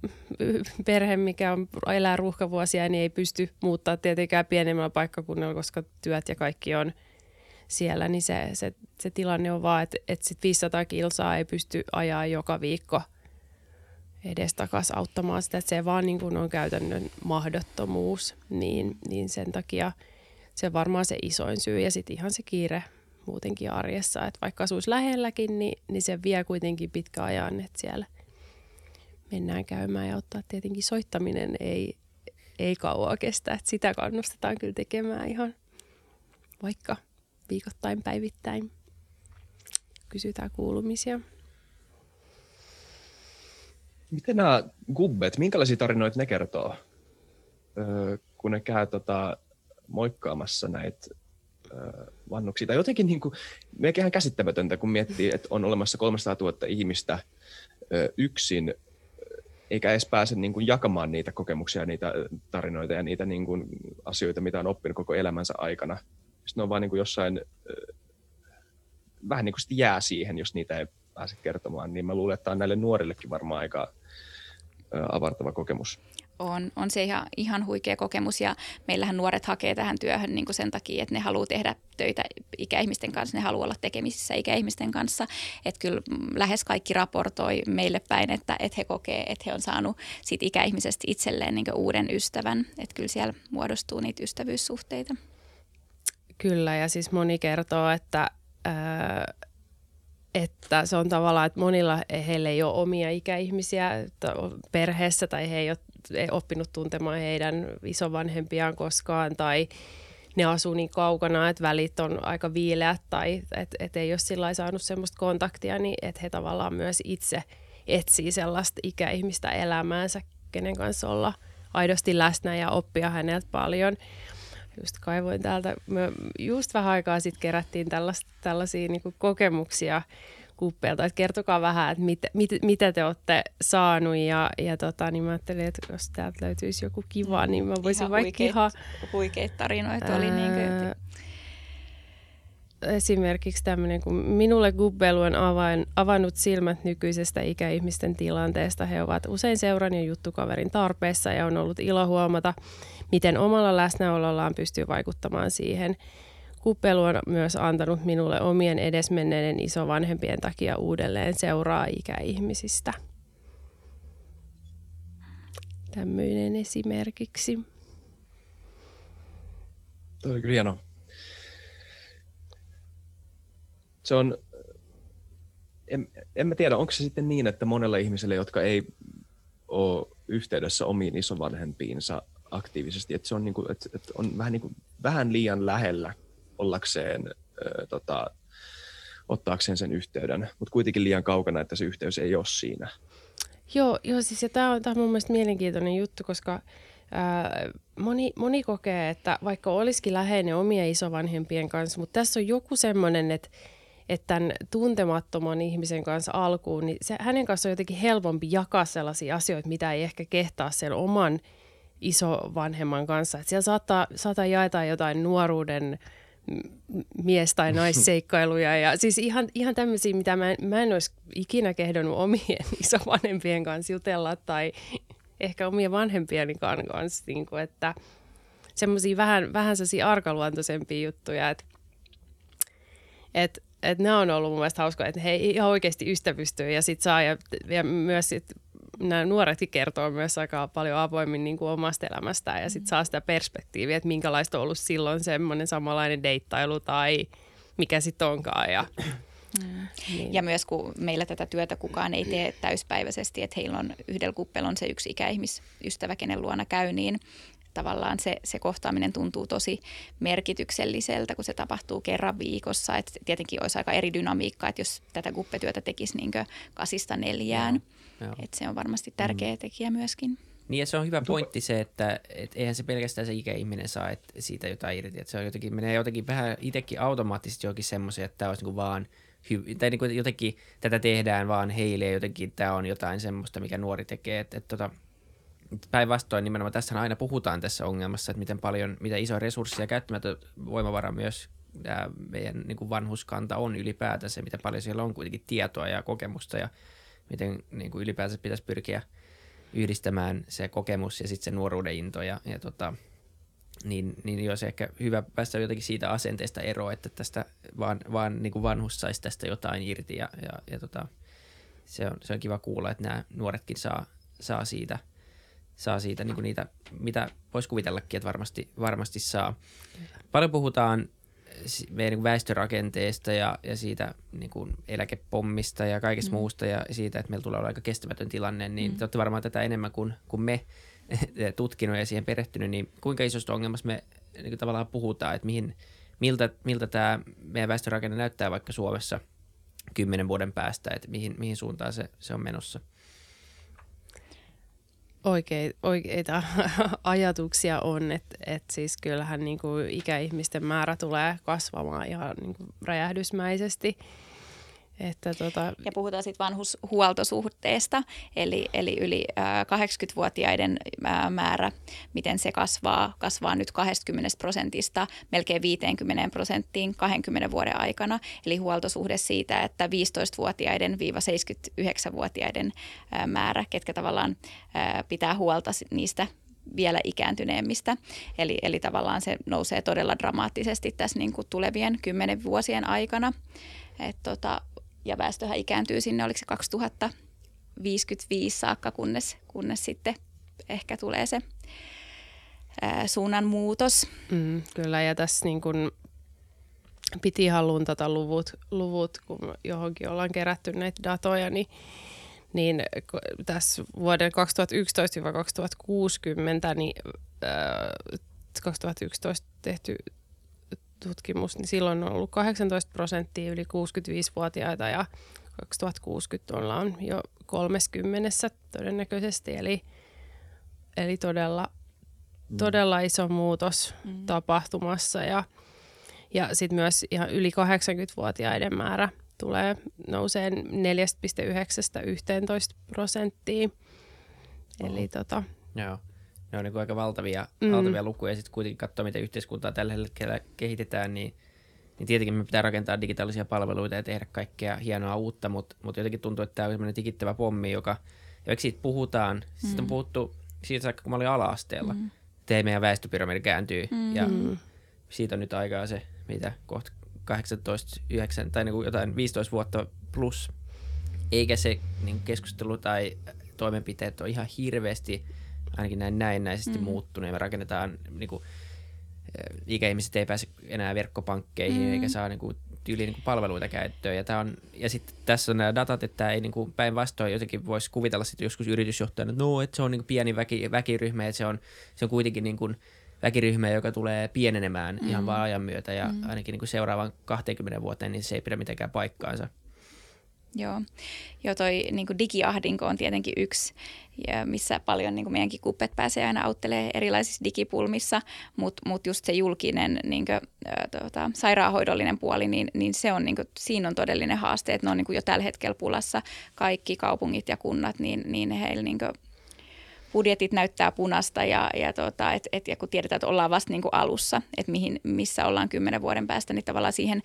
perhe, mikä on, elää ruuhkavuosia, niin ei pysty muuttaa tietenkään pienemmällä paikkakunnalla, koska työt ja kaikki on siellä, niin se, se, se tilanne on vaan, että, että sit 500 kilsaa ei pysty ajaa joka viikko edestakas auttamaan sitä, että se vaan niin kuin on käytännön mahdottomuus, niin, niin sen takia se on varmaan se isoin syy ja sitten ihan se kiire muutenkin arjessa, että vaikka asuisi lähelläkin, niin, niin se vie kuitenkin pitkä ajan, että siellä – mennään käymään ja ottaa tietenkin soittaminen ei, ei kauaa kestä. Että sitä kannustetaan kyllä tekemään ihan vaikka viikoittain päivittäin. Kysytään kuulumisia. Miten nämä gubbet, minkälaisia tarinoita ne kertoo, öö, kun ne käy tota, moikkaamassa näitä öö, vannuksia? Tai jotenkin niin kuin, ihan käsittämätöntä, kun miettii, että on olemassa 300 000 ihmistä öö, yksin eikä edes pääse niin kuin jakamaan niitä kokemuksia, niitä tarinoita ja niitä niin kuin asioita, mitä on oppinut koko elämänsä aikana. Sitten ne on vaan niin kuin jossain, vähän niin kuin jää siihen, jos niitä ei pääse kertomaan, niin mä luulen, että tämä on näille nuorillekin varmaan aika avartava kokemus on, on se ihan, ihan huikea kokemus ja meillähän nuoret hakee tähän työhön niin kuin sen takia, että ne haluaa tehdä töitä ikäihmisten kanssa, ne haluaa olla tekemisissä ikäihmisten kanssa. Että kyllä lähes kaikki raportoi meille päin, että, että he kokee, että he on saanut siitä ikäihmisestä itselleen niin uuden ystävän. Että kyllä siellä muodostuu niitä ystävyyssuhteita. Kyllä ja siis moni kertoo, että... Ää että se on tavallaan, että monilla heillä ei ole omia ikäihmisiä perheessä tai he ei ole oppinut tuntemaan heidän isovanhempiaan koskaan tai ne asuu niin kaukana, että välit on aika viileät tai että et ei ole sillä saanut semmoista kontaktia, niin että he tavallaan myös itse etsii sellaista ikäihmistä elämäänsä, kenen kanssa olla aidosti läsnä ja oppia häneltä paljon. Just kaivoin täältä, me just vähän aikaa sitten kerättiin tällaisia niin kokemuksia kuppeelta, että kertokaa vähän, että mit, mit, mitä te olette saanut. Ja, ja tota, niin mä ajattelin, että jos täältä löytyisi joku kiva, niin mä voisin ihan vaikka huikeet, ihan... Huikeita tarinoita oli niin kuin, Esimerkiksi tämmöinen, kun minulle Gubbelu on avain, avannut silmät nykyisestä ikäihmisten tilanteesta. He ovat usein seuran ja juttukaverin tarpeessa ja on ollut ilo huomata, miten omalla läsnäolollaan pystyy vaikuttamaan siihen – Kuppelu on myös antanut minulle omien edesmenneiden isovanhempien takia uudelleen seuraa ikäihmisistä. Tämmöinen esimerkiksi. Tuo oli kyllä hieno. Se on, en, en mä tiedä, onko se sitten niin, että monella ihmisellä, jotka ei ole yhteydessä omiin isovanhempiinsa aktiivisesti, että se on, niin kuin, että, että on vähän, niin kuin, vähän liian lähellä ollakseen, ö, tota, ottaakseen sen yhteyden, mutta kuitenkin liian kaukana, että se yhteys ei ole siinä. Joo, joo siis tämä on, on mun mielestä mielenkiintoinen juttu, koska moni, moni kokee, että vaikka olisikin läheinen omien isovanhempien kanssa, mutta tässä on joku semmoinen, että että tämän tuntemattoman ihmisen kanssa alkuun, niin se, hänen kanssa on jotenkin helpompi jakaa sellaisia asioita, mitä ei ehkä kehtaa sen oman isovanhemman kanssa. Että siellä saattaa, saattaa jaeta jotain nuoruuden mies- tai naisseikkailuja. Ja siis ihan, ihan tämmöisiä, mitä mä, mä en olisi ikinä kehdonnut omien isovanhempien kanssa jutella tai ehkä omien vanhempieni kanssa, niin kuin, että semmoisia vähän, vähän sellaisia arkaluontoisempia juttuja, että että että nämä on ollut mun mielestä hauskoja, että he ihan oikeasti ystävystyy ja sit saa ja, ja myös sit nämä nuoretkin kertoo myös aika paljon avoimmin niin kuin omasta elämästään ja sitten saa sitä perspektiiviä, että minkälaista on ollut silloin semmoinen samanlainen deittailu tai mikä sitten onkaan. Ja, mm. niin. ja myös kun meillä tätä työtä kukaan ei tee täyspäiväisesti, että heillä on yhdellä kuppel on se yksi ikäihmisystävä, kenen luona käy, niin tavallaan se, se kohtaaminen tuntuu tosi merkitykselliseltä, kun se tapahtuu kerran viikossa. Et tietenkin olisi aika eri dynamiikka, että jos tätä guppetyötä tekisi niin kasista neljään. Joo, Et se on varmasti tärkeä mm. tekijä myöskin. Niin ja se on hyvä pointti se, että et eihän se pelkästään se ikäihminen saa et siitä jotain irti. Et se on jotenkin, menee jotenkin vähän itsekin automaattisesti jokin semmoisia, että tämä olisi niinku vaan hy- tai niinku jotenkin tätä tehdään vaan heille ja jotenkin tämä on jotain semmoista, mikä nuori tekee. Että et tota, päinvastoin nimenomaan tässä aina puhutaan tässä ongelmassa, että miten paljon, mitä isoja resursseja käyttämättä voimavara myös tämä meidän niin kuin vanhuskanta on ylipäätänsä, miten paljon siellä on kuitenkin tietoa ja kokemusta ja miten niin kuin ylipäänsä pitäisi pyrkiä yhdistämään se kokemus ja sitten se nuoruuden into ja, ja tota, niin, niin jos ehkä hyvä päästä jotenkin siitä asenteesta eroon, että tästä vaan, vaan niin kuin vanhus saisi tästä jotain irti ja, ja, ja tota, se, on, se on kiva kuulla, että nämä nuoretkin saa, saa siitä – saa siitä niin kuin niitä, mitä voisi kuvitellakin, että varmasti, varmasti saa. Paljon puhutaan meidän niin väestörakenteesta ja, ja siitä niin kuin eläkepommista ja kaikesta mm. muusta ja siitä, että meillä tulee olla aika kestämätön tilanne, niin mm. te olette varmaan tätä enemmän kuin, kuin me tutkinut ja siihen perehtynyt, niin kuinka isosta ongelmasta me niin kuin tavallaan puhutaan, että mihin, miltä, miltä tämä meidän väestörakenne näyttää vaikka Suomessa kymmenen vuoden päästä, että mihin, mihin suuntaan se, se on menossa? Oikeita, oikeita ajatuksia on, että et siis kyllähän niin kuin ikäihmisten määrä tulee kasvamaan ihan niin kuin räjähdysmäisesti – että tota... Ja puhutaan sitten vanhushuoltosuhteesta, eli, eli yli 80-vuotiaiden määrä, miten se kasvaa, kasvaa nyt 20 prosentista melkein 50 prosenttiin 20 vuoden aikana. Eli huoltosuhde siitä, että 15-vuotiaiden 79-vuotiaiden määrä, ketkä tavallaan pitää huolta niistä vielä ikääntyneemmistä. Eli, eli tavallaan se nousee todella dramaattisesti tässä niin kuin tulevien kymmenen vuosien aikana. Et tota, ja väestöhän ikääntyy sinne, oliko se 2055 saakka, kunnes, kunnes sitten ehkä tulee se ää, suunnan muutos. Mm, kyllä, ja tässä niin kun piti tätä luvut, luvut, kun johonkin ollaan kerätty näitä datoja, niin, niin tässä vuoden 2011-2060, niin ää, 2011 tehty tutkimus, niin silloin on ollut 18 prosenttia yli 65-vuotiaita ja 2060 ollaan jo 30 todennäköisesti, eli, eli todella, mm. todella iso muutos mm. tapahtumassa ja, ja sitten myös ihan yli 80-vuotiaiden määrä tulee nousee 4,9-11 prosenttiin. Eli tota, Joo ne on niin kuin aika valtavia, mm. valtavia lukuja. Ja sitten kuitenkin katsoa, miten yhteiskuntaa tällä hetkellä kehitetään, niin, niin tietenkin me pitää rakentaa digitaalisia palveluita ja tehdä kaikkea hienoa uutta, mutta, mutta jotenkin tuntuu, että tämä on sellainen digittävä pommi, joka, ja siitä puhutaan, mm. siitä on puhuttu siitä saakka, kun mä olin ala-asteella, mm. että meidän väestöpyramidi kääntyy, mm. ja siitä on nyt aikaa se, mitä kohta 18, 9 tai niin kuin jotain 15 vuotta plus, eikä se niin keskustelu tai toimenpiteet ole ihan hirveästi ainakin näin näennäisesti mm. muuttunut ja me rakennetaan niin kuin, ikäihmiset ei pääse enää verkkopankkeihin mm. eikä saa niin kuin, tyyliin niin kuin palveluita käyttöön. Ja, tää on, ja sitten tässä on nämä datat, että ei niin kuin päinvastoin jotenkin voisi kuvitella sitten joskus yritysjohtajana, että no, että se on niin kuin pieni väki, väkiryhmä, että se on, se on kuitenkin niin kuin väkiryhmä, joka tulee pienenemään mm. ihan vaan ajan myötä ja mm. ainakin niin kuin seuraavan 20 vuoteen, niin se ei pidä mitenkään paikkaansa. Joo, Joo toi niin digiahdinko on tietenkin yksi, missä paljon niin meidänkin kuppet pääsee aina auttelee erilaisissa digipulmissa, mutta mut just se julkinen niin kuin, ä, tota, sairaanhoidollinen puoli, niin, niin se on, niin kuin, siinä on todellinen haaste, että ne on niin jo tällä hetkellä pulassa. Kaikki kaupungit ja kunnat, niin, niin heillä niin kuin, budjetit näyttää punasta ja, ja, tota, et, et, ja kun tiedetään, että ollaan vasta niin alussa, että mihin, missä ollaan kymmenen vuoden päästä, niin tavallaan siihen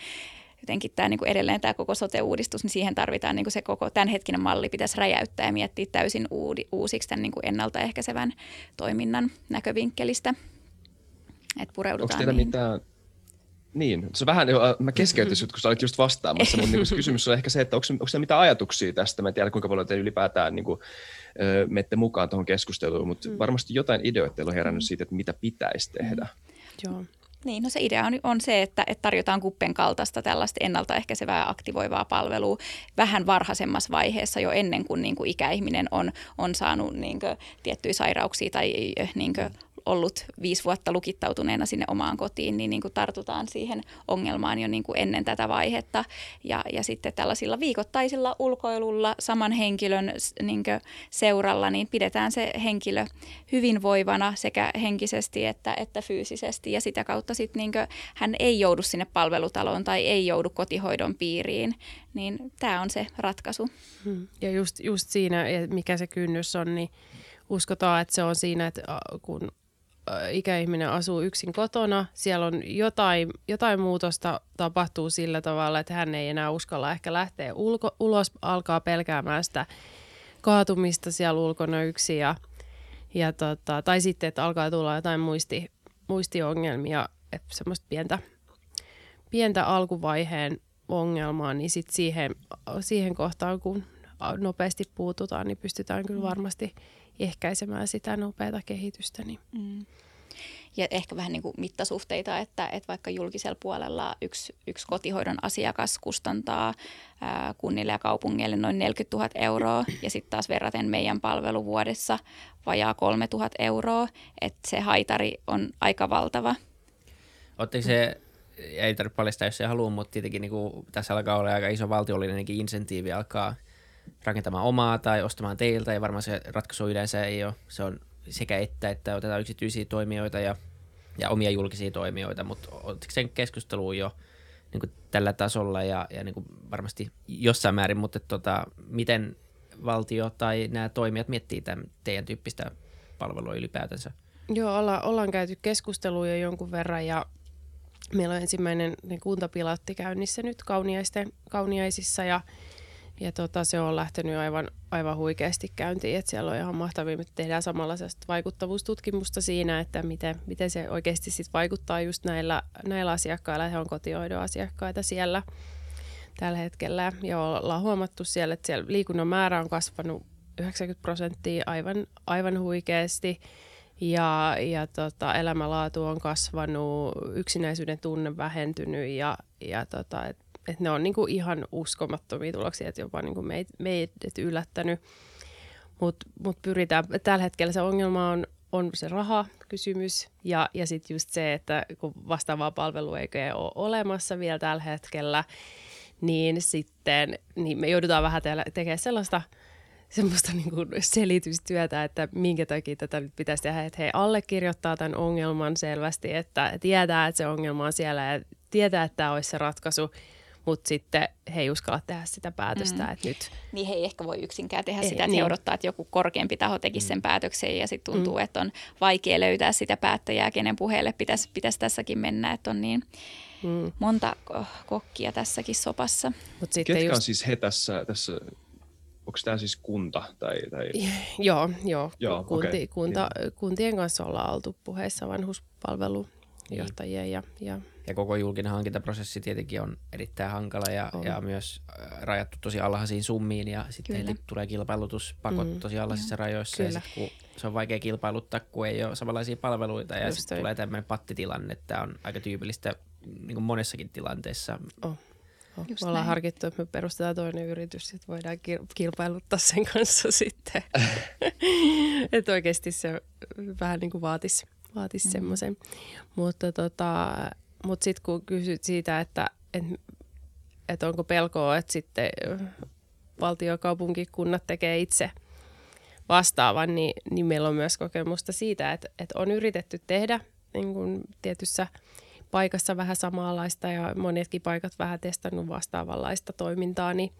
jotenkin tämä niin kuin edelleen tämä koko sote-uudistus, niin siihen tarvitaan niin kuin se koko tämänhetkinen malli pitäisi räjäyttää ja miettiä täysin uudi, uusiksi tämän niin kuin ennaltaehkäisevän toiminnan näkövinkkelistä. Että pureudutaan Onko teillä mitään, niin, se vähän, mä keskeytyin kun sä olit just vastaamassa, mutta niin se kysymys on ehkä se, että onko, onko teillä mitään ajatuksia tästä? Mä en tiedä, kuinka paljon te ylipäätään niin kuin, menette mukaan tuohon keskusteluun, mutta mm. varmasti jotain ideoita teillä on herännyt siitä, että mitä pitäisi tehdä. Joo. Niin, no se idea on, on se, että, että tarjotaan kuppen kaltaista tällaista ennaltaehkäisevää aktivoivaa palvelua vähän varhaisemmassa vaiheessa jo ennen kuin, niin kuin ikäihminen on, on saanut niin kuin, tiettyjä sairauksia tai niin kuin, ollut viisi vuotta lukittautuneena sinne omaan kotiin, niin, niin kuin tartutaan siihen ongelmaan jo niin kuin ennen tätä vaihetta. Ja, ja sitten tällaisilla viikoittaisilla ulkoilulla saman henkilön niin kuin seuralla, niin pidetään se henkilö hyvinvoivana sekä henkisesti että, että fyysisesti. Ja sitä kautta sitten niin hän ei joudu sinne palvelutaloon tai ei joudu kotihoidon piiriin. Niin tämä on se ratkaisu. Hmm. Ja just, just siinä, mikä se kynnys on, niin uskotaan, että se on siinä, että kun ikäihminen asuu yksin kotona, siellä on jotain, jotain muutosta tapahtuu sillä tavalla, että hän ei enää uskalla ehkä lähteä ulko, ulos, alkaa pelkäämään sitä kaatumista siellä ulkona yksin ja, ja tota, tai sitten, että alkaa tulla jotain muisti, muistiongelmia, että semmoista pientä, pientä alkuvaiheen ongelmaa, niin sitten siihen, siihen kohtaan, kun nopeasti puututaan, niin pystytään kyllä mm. varmasti ehkäisemään sitä nopeata kehitystä. Niin. Mm. Ja ehkä vähän niin kuin mittasuhteita, että, että vaikka julkisella puolella yksi, yksi kotihoidon asiakas kustantaa ää, kunnille ja kaupungeille noin 40 000 euroa ja sitten taas verraten meidän palvelu vuodessa vajaa 3 000 euroa, että se haitari on aika valtava. Oletteko se ei tarvitse paljastaa, jos se haluaa, mutta tietenkin niin kuin, tässä alkaa olla aika iso valtiollinenkin insentiivi alkaa rakentamaan omaa tai ostamaan teiltä, ja varmaan se ratkaisu yleensä ei ole, se on sekä että, että otetaan yksityisiä toimijoita ja, ja omia julkisia toimijoita, mutta oletko sen keskusteluun jo niin kuin tällä tasolla ja, ja niin kuin varmasti jossain määrin, mutta tota, miten valtio tai nämä toimijat miettii tämän teidän tyyppistä palvelua ylipäätänsä? Joo, olla, ollaan käyty keskusteluja jonkun verran ja meillä on ensimmäinen niin kuntapilotti käynnissä nyt kauniaisten, kauniaisissa ja ja tota, se on lähtenyt aivan, aivan huikeasti käyntiin, että siellä on ihan mahtavia, että tehdään samalla vaikuttavuustutkimusta siinä, että miten, miten se oikeasti sit vaikuttaa just näillä, näillä asiakkailla, he on kotihoidon asiakkaita siellä tällä hetkellä. Ja ollaan huomattu siellä, että siellä liikunnan määrä on kasvanut 90 prosenttia aivan, aivan huikeasti ja, ja tota, elämänlaatu on kasvanut, yksinäisyyden tunne vähentynyt ja, ja tota, et että ne on niinku ihan uskomattomia tuloksia, että jopa niinku meitä meidät yllättänyt. Mutta mut pyritään, tällä hetkellä se ongelma on, on se raha-kysymys ja, ja sitten just se, että kun vastaavaa palvelua ei ole olemassa vielä tällä hetkellä, niin sitten niin me joudutaan vähän tekemään sellaista semmoista niin kuin selitystyötä, että minkä takia tätä nyt pitäisi tehdä, että he allekirjoittaa tämän ongelman selvästi, että tietää, että se ongelma on siellä ja tietää, että tämä olisi se ratkaisu, mutta sitten he ei uskalla tehdä sitä päätöstä, mm. että nyt... Niin he ei ehkä voi yksinkään tehdä ei, sitä, että niin. he odottaa, että joku korkeampi taho tekisi sen mm. päätöksen ja sitten tuntuu, mm. että on vaikea löytää sitä päättäjää, kenen puheelle pitäisi, pitäisi tässäkin mennä, että on niin mm. monta kokkia tässäkin sopassa. Mut sitten Ketkä just... on siis he tässä, tässä onko tämä siis kunta? Tai, tai... Joo, joo. joo Kunti, okay. kunta, kuntien kanssa ollaan oltu puheissa vanhuspalvelujohtajien ja, ja ja koko julkinen hankintaprosessi tietenkin on erittäin hankala ja, ja myös äh, rajattu tosi alhaisiin summiin ja sitten heti tulee kilpailutuspakot mm. tosi alhaisissa rajoissa Kyllä. ja sit, kun se on vaikea kilpailuttaa, kun ei ole samanlaisia palveluita ja sitten tulee tämmöinen pattitilanne, että on aika tyypillistä niin kuin monessakin tilanteessa. Oh. Oh. me ollaan näin. harkittu, että me perustetaan toinen yritys, että voidaan kilpailuttaa sen kanssa sitten. että oikeasti se vähän niin kuin vaatisi, vaatisi mm-hmm. semmoisen. Mutta tota, mutta sitten kun kysyt siitä, että et, et onko pelkoa, että sitten valtiokaupunkikunnat tekee itse vastaavan, niin, niin meillä on myös kokemusta siitä, että, että on yritetty tehdä niin kuin tietyssä paikassa vähän samanlaista ja monetkin paikat vähän testannut vastaavanlaista toimintaa, niin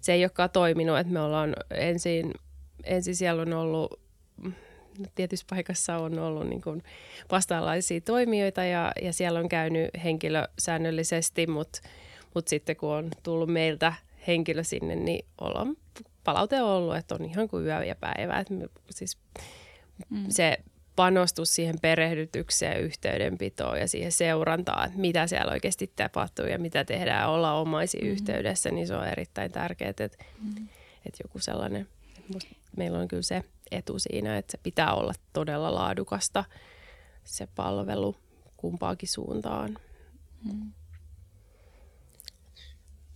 se ei olekaan toiminut, että me ollaan ensin, ensin siellä on ollut tietyssä paikassa on ollut niin kuin vastaavanlaisia toimijoita ja, ja siellä on käynyt henkilö säännöllisesti, mutta mut sitten kun on tullut meiltä henkilö sinne, niin ollaan, palaute on ollut, että on ihan kuin yö ja päivä. Et me, siis mm. Se panostus siihen perehdytykseen, yhteydenpitoon ja siihen seurantaan, että mitä siellä oikeasti tapahtuu ja mitä tehdään olla omaisi mm. yhteydessä, niin se on erittäin tärkeää, että, mm. että joku sellainen, meillä on kyllä se etu siinä, että se pitää olla todella laadukasta se palvelu kumpaankin suuntaan.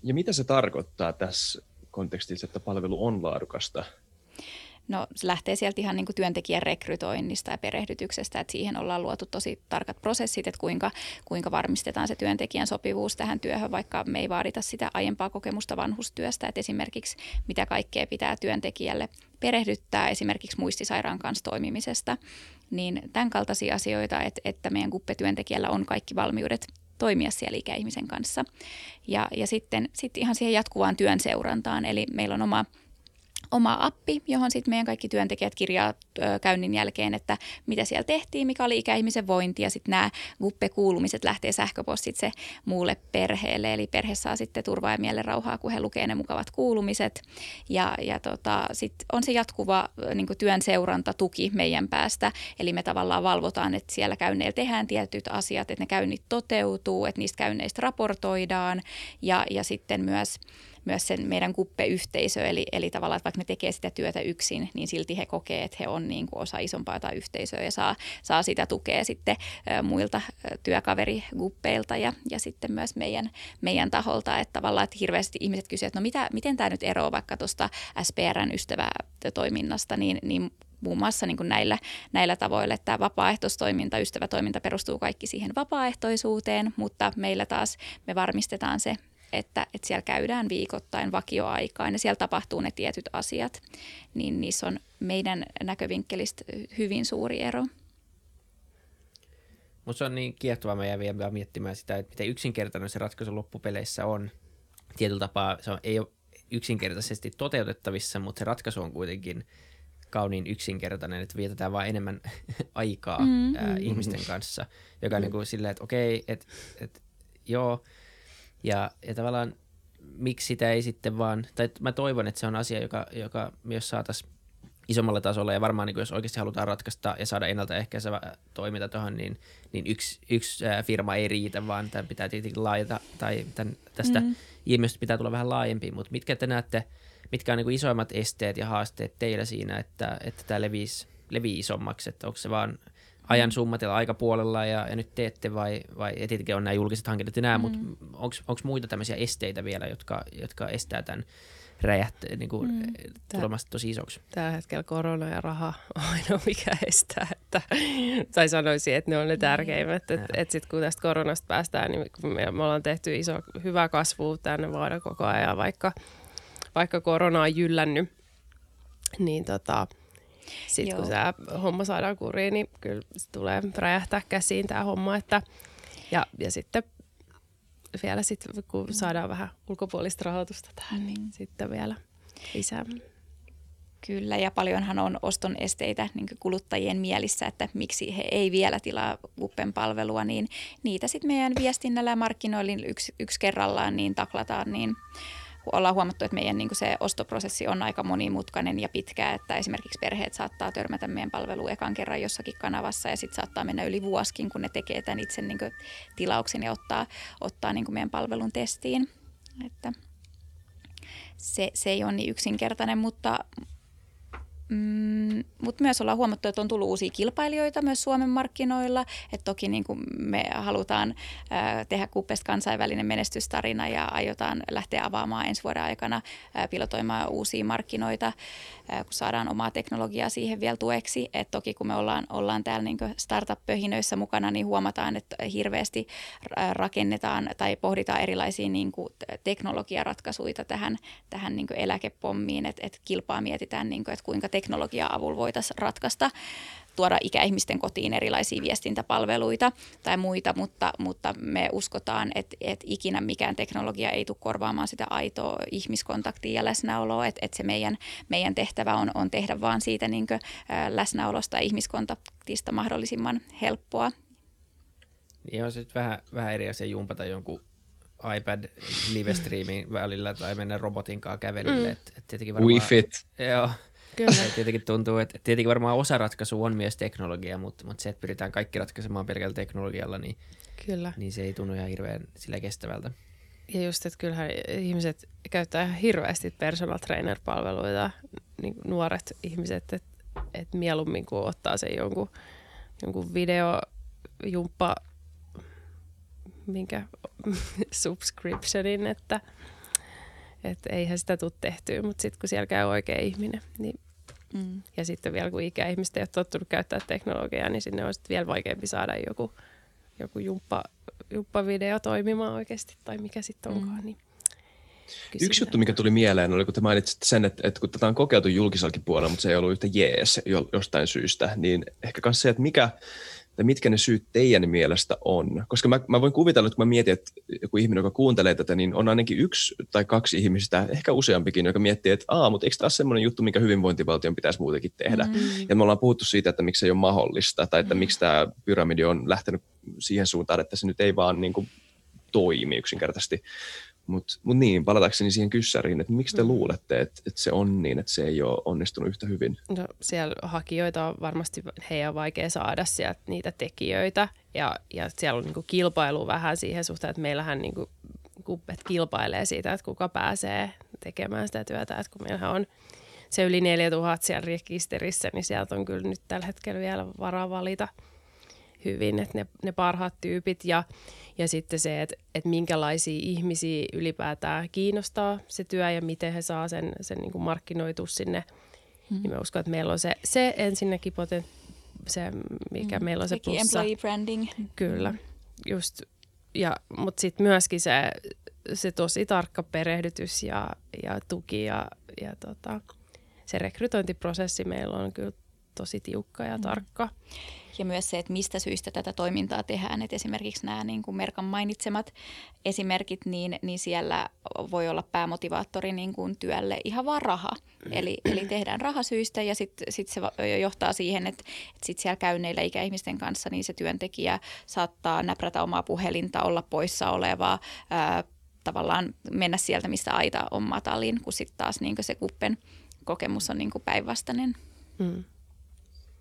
Ja mitä se tarkoittaa tässä kontekstissa, että palvelu on laadukasta? No se lähtee sieltä ihan niin kuin työntekijän rekrytoinnista ja perehdytyksestä, että siihen ollaan luotu tosi tarkat prosessit, että kuinka, kuinka varmistetaan se työntekijän sopivuus tähän työhön, vaikka me ei vaadita sitä aiempaa kokemusta vanhustyöstä, että esimerkiksi mitä kaikkea pitää työntekijälle perehdyttää esimerkiksi muistisairaan kanssa toimimisesta, niin tämän kaltaisia asioita, että, että meidän kuppetyöntekijällä on kaikki valmiudet toimia siellä ikäihmisen kanssa. Ja, ja sitten, sitten ihan siihen jatkuvaan työn seurantaan, eli meillä on oma oma appi, johon sitten meidän kaikki työntekijät kirjaa käynnin jälkeen, että mitä siellä tehtiin, mikä oli ikäihmisen vointi ja sitten nämä guppe-kuulumiset lähtee sähköpostitse muulle perheelle, eli perhe saa sitten turvaa ja mielen rauhaa, kun he lukevat ne mukavat kuulumiset. Ja, ja tota, sitten on se jatkuva niin työn seuranta, tuki meidän päästä, eli me tavallaan valvotaan, että siellä käynneillä tehdään tietyt asiat, että ne käynnit toteutuu, että niistä käynneistä raportoidaan. Ja, ja sitten myös myös sen meidän kuppeyhteisö, eli, eli tavallaan, että vaikka ne tekee sitä työtä yksin, niin silti he kokee, että he on niin kuin osa isompaa tai yhteisöä ja saa, saa sitä tukea sitten muilta työkaveriguppeilta ja, ja sitten myös meidän, meidän taholta, että tavallaan, että hirveästi ihmiset kysyvät, että no mitä, miten tämä nyt eroaa vaikka tuosta SPRn ystävätoiminnasta, niin, niin muun muassa niin kuin näillä, näillä tavoilla, että vapaaehtoistoiminta, ystävätoiminta perustuu kaikki siihen vapaaehtoisuuteen, mutta meillä taas me varmistetaan se että, että siellä käydään viikoittain vakioaikaan ja siellä tapahtuu ne tietyt asiat, niin niissä on meidän näkövinkkelistä hyvin suuri ero. Mutta se on niin kiehtovaa, mä jäin vielä miettimään sitä, että miten yksinkertainen se ratkaisu loppupeleissä on. Tietyllä tapaa se on, ei ole yksinkertaisesti toteutettavissa, mutta se ratkaisu on kuitenkin kauniin yksinkertainen, että vietetään vain enemmän aikaa mm. ää, ihmisten kanssa, joka mm. niin kuin silleen, että okei, että et, joo, ja, ja tavallaan miksi sitä ei sitten vaan, tai mä toivon, että se on asia, joka, joka myös saataisiin isommalla tasolla ja varmaan niin jos oikeasti halutaan ratkaista ja saada ennaltaehkäisevä toiminta tuohon, niin, niin yksi, yksi firma ei riitä, vaan tämän pitää tietenkin laajata tai tämän, tästä mm. ilmiöstä pitää tulla vähän laajempi, mutta mitkä te näette, mitkä on niin isoimmat esteet ja haasteet teillä siinä, että, että tämä levisi, levii isommaksi, että onko se vaan – ajan summatella aikapuolella ja, ja nyt teette vai, vai ja tietenkin on nämä julkiset hankinnat ja nämä, mm. mutta onko muita tämmöisiä esteitä vielä, jotka, jotka estää tämän räjähtä, niin kuin, mm. tulemasta tosi isoksi? Tällä hetkellä korona ja raha on ainoa, mikä estää. Että, tai sanoisin, että ne on ne niin. tärkeimmät. Että et, et sitten kun tästä koronasta päästään, niin me, me ollaan tehty iso, hyvä kasvu tänne vuoden koko ajan, vaikka, vaikka korona on jyllännyt, niin tota, sitten kun tämä homma saadaan kuriin, niin kyllä se tulee räjähtää käsiin tämä homma. Että, ja, ja sitten vielä sit, kun mm. saadaan vähän ulkopuolista rahoitusta tähän, mm. niin sitten vielä lisää. Kyllä, ja paljonhan on oston esteitä niin kuluttajien mielissä, että miksi he ei vielä tilaa Uppen palvelua, niin niitä sitten meidän viestinnällä ja markkinoilla yksi, yksi kerrallaan niin taklataan, niin ollaan huomattu, että meidän niin se ostoprosessi on aika monimutkainen ja pitkä, että esimerkiksi perheet saattaa törmätä meidän palveluun ekan kerran jossakin kanavassa ja sitten saattaa mennä yli vuosikin, kun ne tekee tämän itse niin tilauksen ja ottaa, ottaa niin meidän palvelun testiin. Että se, se ei ole niin yksinkertainen, mutta, Mm, Mutta myös ollaan huomattu, että on tullut uusia kilpailijoita myös Suomen markkinoilla. Et toki niin kuin me halutaan äh, tehdä Kuppesta kansainvälinen menestystarina ja aiotaan lähteä avaamaan ensi vuoden aikana äh, pilotoimaan uusia markkinoita, äh, kun saadaan omaa teknologiaa siihen vielä tueksi. Et toki kun me ollaan, ollaan täällä niin startup-pöhinöissä mukana, niin huomataan, että hirveästi rakennetaan tai pohditaan erilaisia niin kuin teknologiaratkaisuja tähän, tähän niin kuin eläkepommiin, että et kilpaa mietitään, niin kuin, että kuinka teknologia avulla voitaisiin ratkaista, tuoda ikäihmisten kotiin erilaisia viestintäpalveluita tai muita, mutta, mutta me uskotaan, että, että ikinä mikään teknologia ei tule korvaamaan sitä aitoa ihmiskontaktia ja läsnäoloa, että, että se meidän, meidän tehtävä on, on tehdä vaan siitä niin kuin, läsnäolosta ja ihmiskontaktista mahdollisimman helppoa. Niin on sitten vähän, vähän eri asia jumpata jonkun iPad live välillä tai mennä robotin kanssa kävelylle. Mm. Et, et tietenkin varmaan, We fit. Joo, Kyllä. Ja tietenkin tuntuu, että tietenkin varmaan osa ratkaisu on myös teknologia, mutta, mutta se, että pyritään kaikki ratkaisemaan pelkällä teknologialla, niin, Kyllä. niin se ei tunnu ihan hirveän sillä kestävältä. Ja just, että kyllähän ihmiset käyttää ihan hirveästi personal trainer-palveluita, niin nuoret ihmiset, että, että mieluummin kuin ottaa sen jonkun, jonkun videojumppa, minkä subscriptionin, että, että eihän sitä tule tehtyä, mutta sitten kun siellä käy oikea ihminen, niin Mm. Ja sitten vielä kun ikäihmiset ei ole tottunut käyttää teknologiaa, niin sinne on sitten vielä vaikeampi saada joku, joku jumppa, jumppavideo toimimaan oikeasti tai mikä sitten mm. onkaan. Mm. Niin Yksi juttu, mikä tuli mieleen, oli kun te mainitsitte sen, että, että kun tätä on kokeiltu julkisellakin puolella, mutta se ei ollut yhtä jees jostain syystä, niin ehkä myös se, että mikä, tai mitkä ne syyt teidän mielestä on? Koska mä, mä voin kuvitella, että kun mä mietin, että joku ihminen, joka kuuntelee tätä, niin on ainakin yksi tai kaksi ihmistä, ehkä useampikin, joka miettii, että aa, mutta eikö taas semmoinen juttu, mikä hyvinvointivaltion pitäisi muutenkin tehdä? Mm. Ja me ollaan puhuttu siitä, että miksi se ei ole mahdollista, tai että mm. miksi tämä pyramidi on lähtenyt siihen suuntaan, että se nyt ei vaan niin kuin toimi yksinkertaisesti. Mutta mut niin, palatakseni siihen kyssäriin, että miksi te mm. luulette, että, että se on niin, että se ei ole onnistunut yhtä hyvin? No, siellä hakijoita on varmasti heidän vaikea saada sieltä niitä tekijöitä ja, ja siellä on niinku kilpailu vähän siihen suhteen, että meillähän niinku kuppet kilpailee siitä, että kuka pääsee tekemään sitä työtä, että kun meillähän on se yli 4000 siellä rekisterissä, niin sieltä on kyllä nyt tällä hetkellä vielä varaa valita hyvin, että ne, ne parhaat tyypit ja ja sitten se, että, että minkälaisia ihmisiä ylipäätään kiinnostaa se työ ja miten he saa sen, sen niin kuin markkinoitu sinne. Mm. Niin mä uskon, että meillä on se, se ensinnäkin poten, se, mikä mm. meillä on se plussa. employee branding. Kyllä, just. Ja, mutta sitten myöskin se, se tosi tarkka perehdytys ja, ja tuki ja, ja tota, se rekrytointiprosessi meillä on kyllä tosi tiukka ja mm. tarkka ja myös se, että mistä syistä tätä toimintaa tehdään. Et esimerkiksi nämä niin kuin Merkan mainitsemat esimerkit, niin, niin siellä voi olla päämotivaattori niin kuin työlle ihan vaan raha. Eli, eli tehdään rahasyistä ja sitten sit se johtaa siihen, että, että sit siellä käynneillä ikäihmisten kanssa niin se työntekijä saattaa näprätä omaa puhelinta, olla poissa olevaa, ää, tavallaan mennä sieltä, mistä aita on matalin, kun sitten taas niin se kuppen kokemus on niin päinvastainen. Mm.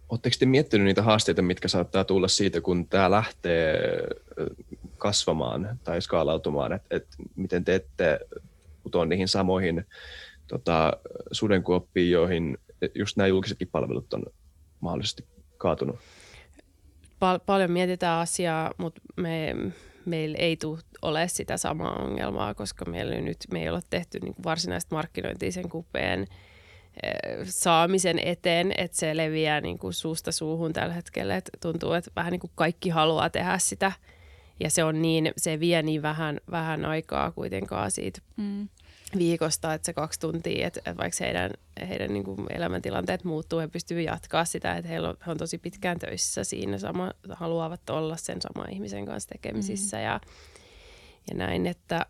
Oletteko te miettinyt niitä haasteita, mitkä saattaa tulla siitä, kun tämä lähtee kasvamaan tai skaalautumaan, että et miten te ette putoa niihin samoihin tota, sudenkuoppiin, joihin just nämä julkisetkin palvelut on mahdollisesti kaatunut? Pal- paljon mietitään asiaa, mutta me, meillä ei tule ole sitä samaa ongelmaa, koska meillä nyt me ei ole tehty niin varsinaista markkinointia sen kupeen saamisen eteen, että se leviää niin kuin suusta suuhun tällä hetkellä. Et tuntuu, että vähän niin kuin kaikki haluaa tehdä sitä ja se on niin, se vie niin vähän, vähän aikaa kuitenkaan siitä mm. viikosta, että se kaksi tuntia, että, että vaikka heidän, heidän niin kuin elämäntilanteet muuttuu, he pystyvät jatkaa sitä, että heillä on, he on tosi pitkään töissä siinä, sama, haluavat olla sen saman ihmisen kanssa tekemisissä mm. ja, ja näin, että,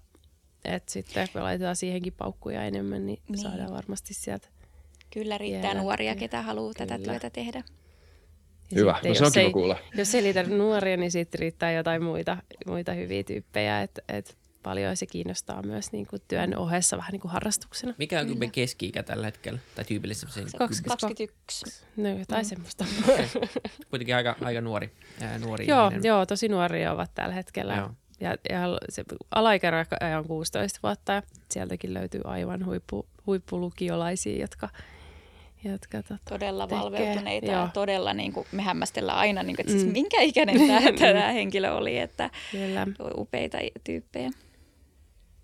että sitten kun laitetaan siihenkin paukkuja enemmän, niin, niin. saadaan varmasti sieltä Kyllä riittää Vielä. nuoria, ketä haluaa Kyllä. tätä työtä tehdä. Ja Hyvä, no se on kiva kuulla. Jos ei riitä nuoria, niin sitten riittää jotain muita, muita hyviä tyyppejä, että et paljon se kiinnostaa myös niin kuin työn ohessa vähän niin kuin harrastuksena. Mikä on Kyllä. keski-ikä tällä hetkellä? Tai tyypillisesti? 21. No jotain mm. semmoista. Kuitenkin aika, aika nuori, ää, nuori joo, joo, tosi nuoria ovat tällä hetkellä. Joo. Ja, ja se alaikäraja on 16 vuotta ja sieltäkin löytyy aivan huippu, huippulukiolaisia, jotka – jotka tota, Todella tekee. valveutuneita Joo. ja todella, niin kuin, me hämmästellään aina, niin kuin, että siis Mm. minkä ikäinen tämä, tämä henkilö oli, että Kyllä. upeita tyyppejä.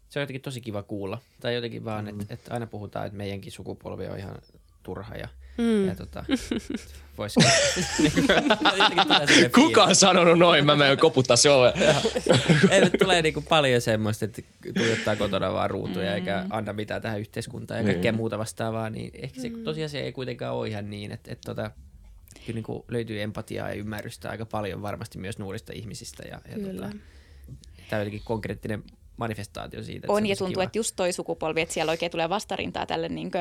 Se on jotenkin tosi kiva kuulla. Tai jotenkin vaan, että, että aina puhutaan, että meidänkin sukupolvi on ihan turha ja, Mm. ja tota, vois, Kuka on sanonut noin? Mä menen koputtaa se ove. Ei, tulee niinku paljon semmoista, että tuijottaa kotona vaan ruutuja mm. eikä anna mitään tähän yhteiskuntaan ja kaikkea muuta vastaavaa, niin ehkä se tosiasia ei kuitenkaan ole ihan niin, että, että tota, kyllä niinku löytyy empatiaa ja ymmärrystä aika paljon varmasti myös nuorista ihmisistä ja, ja tota, tämä on jotenkin konkreettinen manifestaatio siitä. Että On ja tuntuu, kiva. että just toi sukupolvi, että siellä oikein tulee vastarintaa tälle niin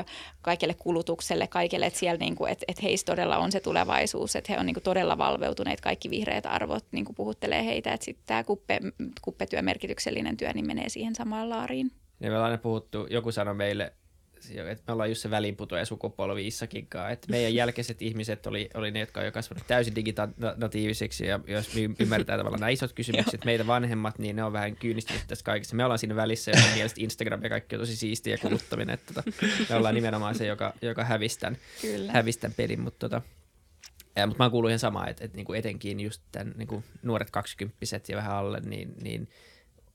kaikelle kulutukselle, kaikille, että siellä niin kuin, että, että heistä todella on se tulevaisuus, että he on niin kuin todella valveutuneet, kaikki vihreät arvot niin kuin puhuttelee heitä, että sitten tämä kuppe, kuppetyö, merkityksellinen työ, niin menee siihen samaan laariin. Ja me ollaan aina puhuttu, joku sanoi meille, että me ollaan just se väliinputoja sukupolvi Issakin kanssa, että meidän jälkeiset ihmiset oli, oli ne, jotka on jo kasvanut täysin diginatiivisiksi ja jos me ymmärtää tavallaan nämä isot kysymykset, meitä vanhemmat, niin ne on vähän kyynistynyt tästä kaikesta. Me ollaan siinä välissä, ja mielestä Instagram ja kaikki on tosi siistiä kuluttaminen, että tota, me ollaan nimenomaan se, joka, joka hävisi tämän, Kyllä. hävisi tämän pelin, mutta tota, ja, mutta mä oon kuullut ihan samaa, että, että niinku etenkin just tämän niinku nuoret kaksikymppiset ja vähän alle, niin, niin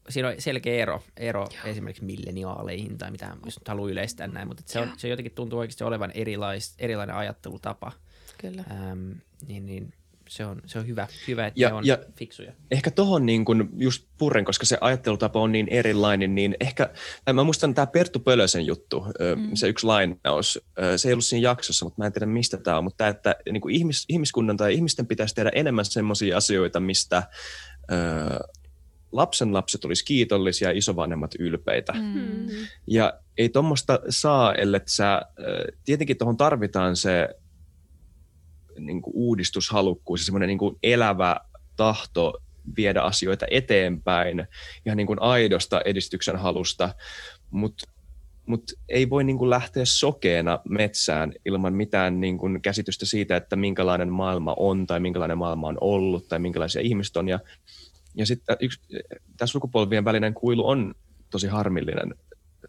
siinä on selkeä ero, ero esimerkiksi milleniaaleihin tai mitä, jos nyt haluaa yleistää näin, mutta se, on, se jotenkin tuntuu oikeasti olevan erilais, erilainen ajattelutapa, Kyllä. ähm, niin, niin se on, se on hyvä, hyvä että Ja- ne on ja- fiksuja. Ehkä tohon niin kun just purren, koska se ajattelutapa on niin erilainen, niin ehkä, tai mä muistan tämä Perttu Pölösen juttu, mm. se yksi lainaus, se ei ollut siinä jaksossa, mutta mä en tiedä mistä tämä on, mutta tämä, että niin kuin ihmis, ihmiskunnan tai ihmisten pitäisi tehdä enemmän semmoisia asioita, mistä ö, lapsen lapset olisi kiitollisia ja isovanhemmat ylpeitä. Mm. Ja ei tuommoista saa, ellei sä, tietenkin tuohon tarvitaan se niin kuin uudistushalukkuus ja semmoinen niin kuin elävä tahto viedä asioita eteenpäin ihan niin kuin aidosta edistyksen halusta, mutta mut ei voi niin kuin lähteä sokeena metsään ilman mitään niin kuin käsitystä siitä, että minkälainen maailma on tai minkälainen maailma on ollut tai minkälaisia ihmiset on. Ja, ja sitten yksi, tämä sukupolvien välinen kuilu on tosi harmillinen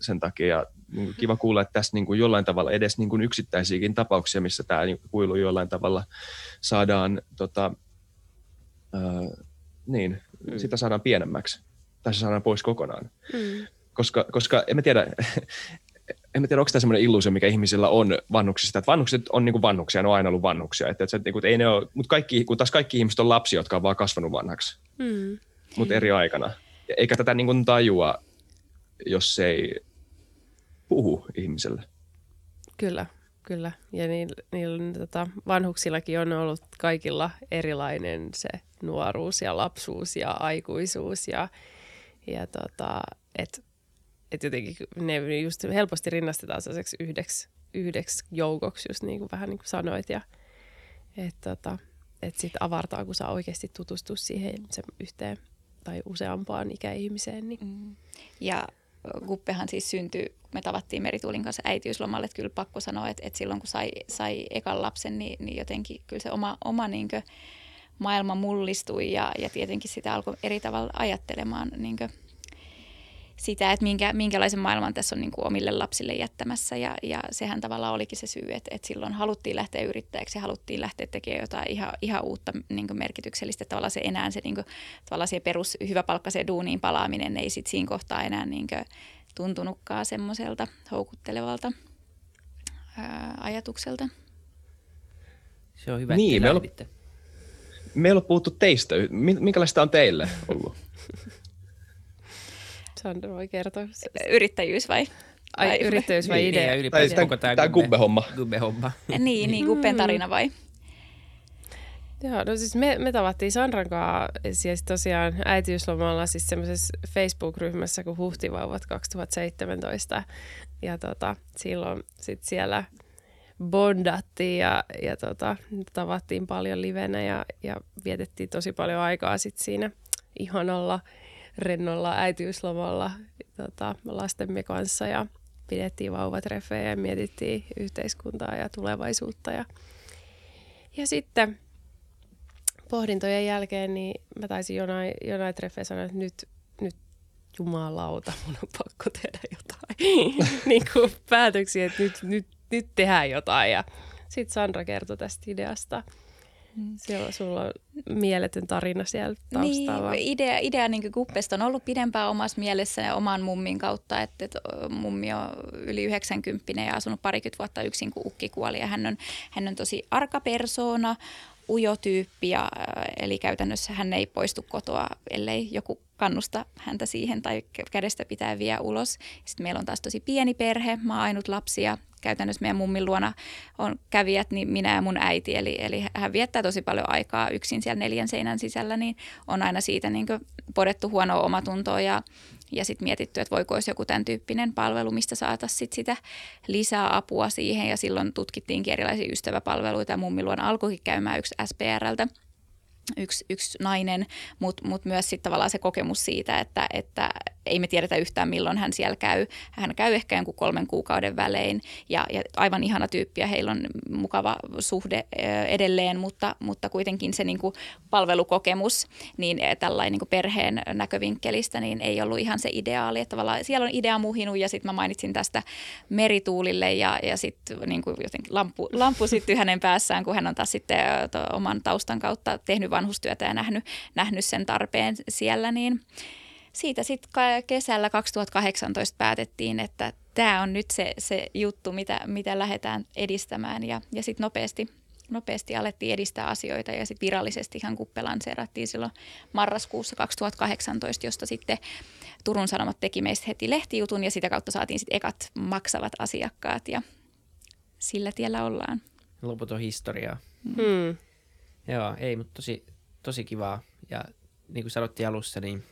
sen takia kuin kiva kuulla, että tässä niin kuin jollain tavalla edes niin kuin yksittäisiäkin tapauksia, missä tämä niin kuin kuilu jollain tavalla saadaan, tota, ää, niin, Mm. sitä saadaan pienemmäksi tai se saadaan pois kokonaan. Mm. Koska, koska en mä tiedä, en mä tiedä, onko tämä semmoinen illuusio, mikä ihmisillä on vanhuksista, että vanhukset on niin kuin vannuksia, ne on aina ollut vannuksia, että, että, että, että ei ne ole, mutta kaikki, kun taas kaikki ihmiset on lapsia, jotka on vaan kasvanut vanhaksi, Mm. mutta eri aikana. Eikä tätä niin kuin tajua, jos ei puhu ihmiselle. Kyllä, kyllä. Ja niillä, niillä tota, vanhuksillakin on ollut kaikilla erilainen se nuoruus ja lapsuus ja aikuisuus. Ja, ja tota, et, et jotenkin ne just helposti rinnastetaan sellaiseksi yhdeksi, yhdeksi joukoksi, just niin kuin vähän niin kuin sanoit. Ja, että tota, et sitten avartaa, kun saa oikeasti tutustua siihen se yhteen tai useampaan ikäihmiseen. Niin. Mm. Ja Guppehan siis syntyi, me tavattiin Merituulin kanssa äitiyslomalle, että kyllä pakko sanoa, että, että silloin kun sai, sai ekan lapsen, niin, niin jotenkin kyllä se oma, oma niinkö, maailma mullistui ja, ja tietenkin sitä alkoi eri tavalla ajattelemaan niinkö, sitä, että minkä, minkälaisen maailman tässä on niin kuin omille lapsille jättämässä. Ja, ja sehän tavallaan olikin se syy, että, että silloin haluttiin lähteä yrittäjäksi ja haluttiin lähteä tekemään jotain ihan, ihan uutta niin kuin merkityksellistä. Että Tavallaan se enää se, niin kuin, tavallaan se perus hyväpalkkaiseen duuniin palaaminen ei sit siinä kohtaa enää niin kuin, tuntunutkaan semmoiselta houkuttelevalta ää, ajatukselta. Se on hyvä, Niin, että me ollaan-. Meillä on puhuttu teistä. Mi- Minkälaista on teille ollut? Sandra voi kertoa. Yrittäjyys vai? Ai vai- yrittäjyys vai Niin, idea? Tai ylipäätään tämä, koko tämä tämä gubbe-homma. Gubbe-homma. Niin, niin Guppen tarina vai? Joo, no siis me, me tavattiin Sandran kanssa siis tosiaan äitiyslomalla siis semmoisessa Facebook-ryhmässä kuin Huhtivauvat 2017. Ja tota, silloin sit siellä bondattiin ja, ja tota, tavattiin paljon livenä ja, ja vietettiin tosi paljon aikaa sit siinä ihanalla rennolla äitiyslomalla tota, lastemme kanssa ja pidettiin vauvatreffejä ja mietittiin yhteiskuntaa ja tulevaisuutta ja, ja sitten pohdintojen jälkeen niin mä taisin jonain, jonain treffejä sanoa, että nyt, nyt jumalauta, mun on pakko tehdä jotain niin kuin päätöksiä, että nyt, nyt nyt tehdään jotain. Ja sitten Sandra kertoi tästä ideasta. Mm. Siellä sulla on mieletön tarina siellä taustalla. Niin, idea, idea niin Kuppesta on ollut pidempään omassa mielessä ja oman mummin kautta, että, että mummi on yli 90 ja asunut parikymmentä vuotta yksin, kun ukki kuoli. Ja hän on, hän on tosi arka persoona, ujo tyyppi, ja, eli käytännössä hän ei poistu kotoa, ellei joku kannusta häntä siihen tai kädestä pitää vie ulos. Sitten meillä on taas tosi pieni perhe, mä oon ainut lapsi ja käytännössä meidän mummin luona on kävijät, niin minä ja mun äiti. Eli, eli hän viettää tosi paljon aikaa yksin siellä neljän seinän sisällä, niin on aina siitä niin podettu huonoa omatuntoa ja, ja sitten mietitty, että voiko olisi joku tämän tyyppinen palvelu, mistä saataisiin sit sitä lisää apua siihen. Ja silloin tutkittiinkin erilaisia ystäväpalveluita ja mummin luona alkoikin käymään yksi SPRltä yksi, yksi nainen, mutta mut myös sitten tavallaan se kokemus siitä, että, että ei me tiedetä yhtään milloin hän siellä käy. Hän käy ehkä jonkun kolmen kuukauden välein ja, ja aivan ihana tyyppi ja heillä on mukava suhde edelleen, mutta, mutta kuitenkin se niin kuin palvelukokemus niin tällainen niin kuin perheen näkövinkkelistä niin ei ollut ihan se ideaali. Että tavallaan siellä on idea muhinut ja sitten mä mainitsin tästä merituulille ja, ja sitten niin kuin jotenkin lampu, lampu sitten hänen päässään, kun hän on taas sitten oman taustan kautta tehnyt vanhustyötä ja nähnyt, nähnyt sen tarpeen siellä, niin siitä sitten kesällä 2018 päätettiin, että tämä on nyt se, se juttu, mitä, mitä lähdetään edistämään ja, ja sitten nopeasti, nopeasti alettiin edistää asioita ja sitten virallisesti ihan kuppe lanseerattiin silloin marraskuussa 2018, josta sitten Turun Sanomat teki meistä heti lehtijutun ja sitä kautta saatiin sitten ekat maksavat asiakkaat ja sillä tiellä ollaan. Loputon historiaa. Mm. Hmm. Joo, ei, mutta tosi, tosi kivaa. Ja niin kuin sanottiin alussa, niin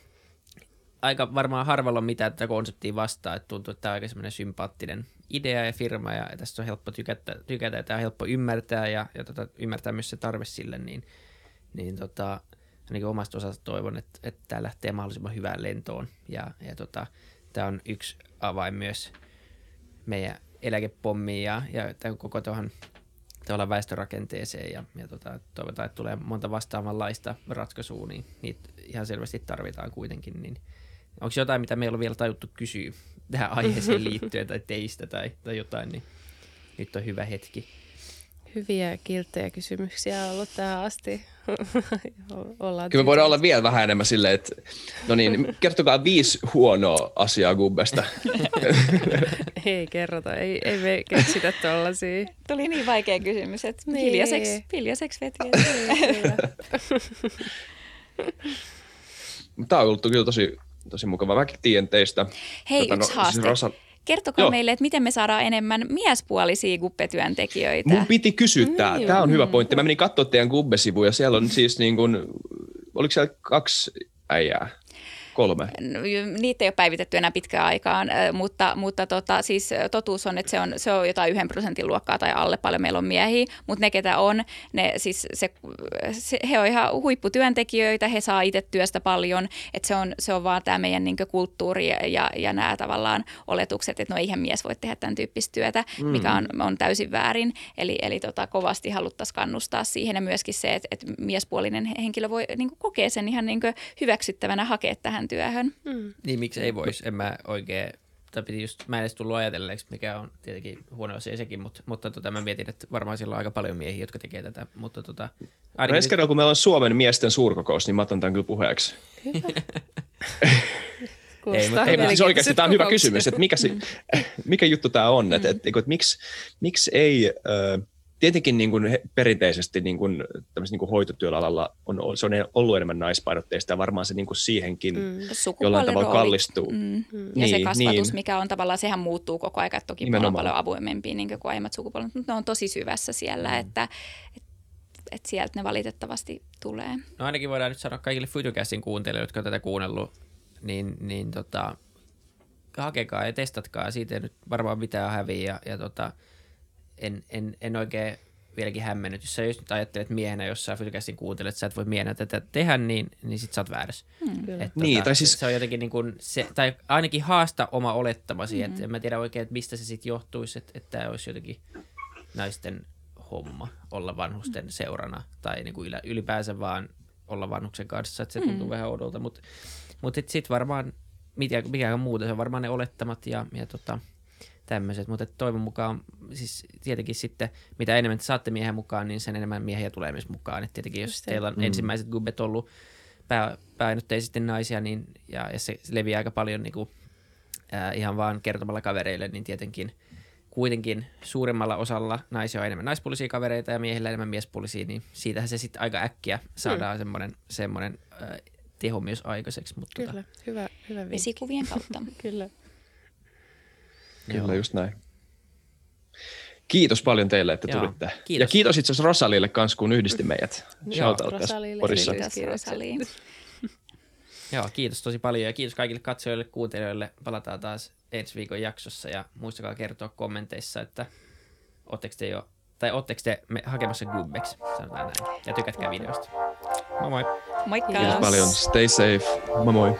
aika varmaan harvalla on mitään tätä konseptia vastaan, että tuntuu, että tämä on aika semmoinen sympaattinen idea ja firma ja tästä on helppo tykätä, tykätä ja tämä on helppo ymmärtää ja, ja tota, ymmärtää myös se tarve sille, niin, niin tota, ainakin omasta osasta toivon, että, että tämä lähtee mahdollisimman hyvään lentoon ja, ja tota, tämä on yksi avain myös meidän eläkepommiin ja, ja koko tuohon tavallaan väestörakenteeseen ja, ja tota, toivotaan, että tulee monta vastaavanlaista ratkaisua, niin niitä ihan selvästi tarvitaan kuitenkin. Niin onko jotain, mitä meillä on vielä tajuttu kysyä tähän aiheeseen liittyen tai teistä tai, tai jotain, niin nyt on hyvä hetki. Hyviä kilttejä kysymyksiä on ollut tähän asti. Ollaan Kyllä me voidaan olla vielä vähän enemmän silleen, että no niin, kertokaa viisi huonoa asiaa Gubbesta. ei kerrota, ei, ei me keksitä tuollaisia. Tuli niin vaikea kysymys, että niin. hiljaiseksi, hiljaiseksi veti. Tämä on ollut kyllä tosi, tosi mukava. Mäkin tiedän teistä. Hei, Tätä, yksi no, haaste. Siis Rosa, Kertokaa Joo. meille, että miten me saadaan enemmän miespuolisia gubbetyöntekijöitä. Mun piti kysyä mm, tämä. Tämä on hyvä pointti. Mä menin katsoa teidän gubbe-sivuja. Siellä on siis niin kuin, oliko siellä kaksi äijää? Kolme. Niitä ei ole päivitetty enää pitkään aikaan, mutta, mutta tota, siis totuus on, että se on, se on jotain yhden prosentin luokkaa tai alle paljon meillä on miehiä, mutta ne ketä on, ne, siis se, se, he on ihan huipputyöntekijöitä, he saa itse työstä paljon, että se on, se on vaan tämä meidän niin kulttuuri ja, ja nämä tavallaan oletukset, että no eihän mies voi tehdä tämän tyyppistä työtä, mm. mikä on, on täysin väärin, eli, eli tota, kovasti haluttaisiin kannustaa siihen ja myöskin se, että, että miespuolinen henkilö voi niin kokea sen ihan niin hyväksyttävänä hakea tähän tähän työhön. Mm. Niin miksi ei voisi, en mä oikein, tai piti just, mä en edes tullut ajatelleeksi, mikä on tietenkin huono asia sekin, mutta, mutta tota, mä mietin, että varmaan siellä on aika paljon miehiä, jotka tekee tätä, mutta tota... No ensi kerralla, kun meillä on Suomen miesten suurkokous, niin mä otan tämän kyllä puheeksi. ei, mutta, ei, siis oikeasti tämä on hyvä kysymys, että mikä, se, mikä juttu tämä on, että, että, että, että miksi, miksi ei... Äh, tietenkin niin kuin perinteisesti niin kuin, niin kuin hoitotyöalalla on, se on ollut enemmän naispainotteista ja varmaan se niin kuin siihenkin mm. jollain tavalla kallistuu. Mm. Mm. Ja niin, se kasvatus, niin. mikä on tavallaan, sehän muuttuu koko ajan, toki Nimenomaan. on paljon avoimempia niin kuin aiemmat sukupolvet, mutta ne on tosi syvässä siellä, mm. että, että että sieltä ne valitettavasti tulee. No ainakin voidaan nyt sanoa kaikille Futucastin kuuntelijoille, jotka on tätä kuunnellut, niin, niin tota, hakekaa ja testatkaa. Siitä ei nyt varmaan mitään häviä. Ja, ja tota, en, en, en oikein vieläkin hämmennyt. Jos sä just nyt ajattelet miehenä, jos sä Fytycastin kuuntelet, että sä et voi miehenä tätä tehdä, niin, niin sit sä oot väärässä. Hmm. Et, niin, tota, tai siis... Se on jotenkin niin kuin se, tai ainakin haasta oma olettamasi, hmm. että en mä tiedä oikein, että mistä se sitten johtuisi, että, että tämä olisi jotenkin naisten homma olla vanhusten hmm. seurana tai niin kuin ylipäänsä vaan olla vanhuksen kanssa, että se tuntuu hmm. vähän oudolta, mutta mut, mut sitten varmaan mikä, mikä on muuta, se on varmaan ne olettamat ja, ja tota, tämmöiset, mutta toivon mukaan siis tietenkin sitten, mitä enemmän te saatte miehen mukaan, niin sen enemmän miehiä tulee myös mukaan. Et tietenkin jos teillä on mm. ensimmäiset gubbet ollut pää, painotteisesti naisia, niin, ja, ja se leviää aika paljon niin kuin, ää, ihan vaan kertomalla kavereille, niin tietenkin kuitenkin suurimmalla osalla naisia on enemmän naispuolisia kavereita ja miehillä enemmän miespuolisia, niin siitähän se sitten aika äkkiä saadaan mm. semmoinen, semmoinen äh, teho myös aikaiseksi. Mutta Kyllä, tota... hyvä, hyvä vinkki. Vesikuvien kautta. Kyllä. Kyllä, just näin. Kiitos paljon teille, että Joo, tulitte. Kiitos. Ja kiitos itse asiassa Rosalille kanssa, kun yhdisti meidät. Shoutout tässä porissa. Kiitos Rosali. Joo, kiitos tosi paljon ja kiitos kaikille katsojille, kuuntelijoille. Palataan taas ensi viikon jaksossa ja muistakaa kertoa kommenteissa, että ootteko te jo, tai ootteko te me, hakemassa gubbeksi, sanotaan näin. Ja tykätkää videosta. Moi moi. Moikka. Kiitos paljon. Stay safe. Moi moi.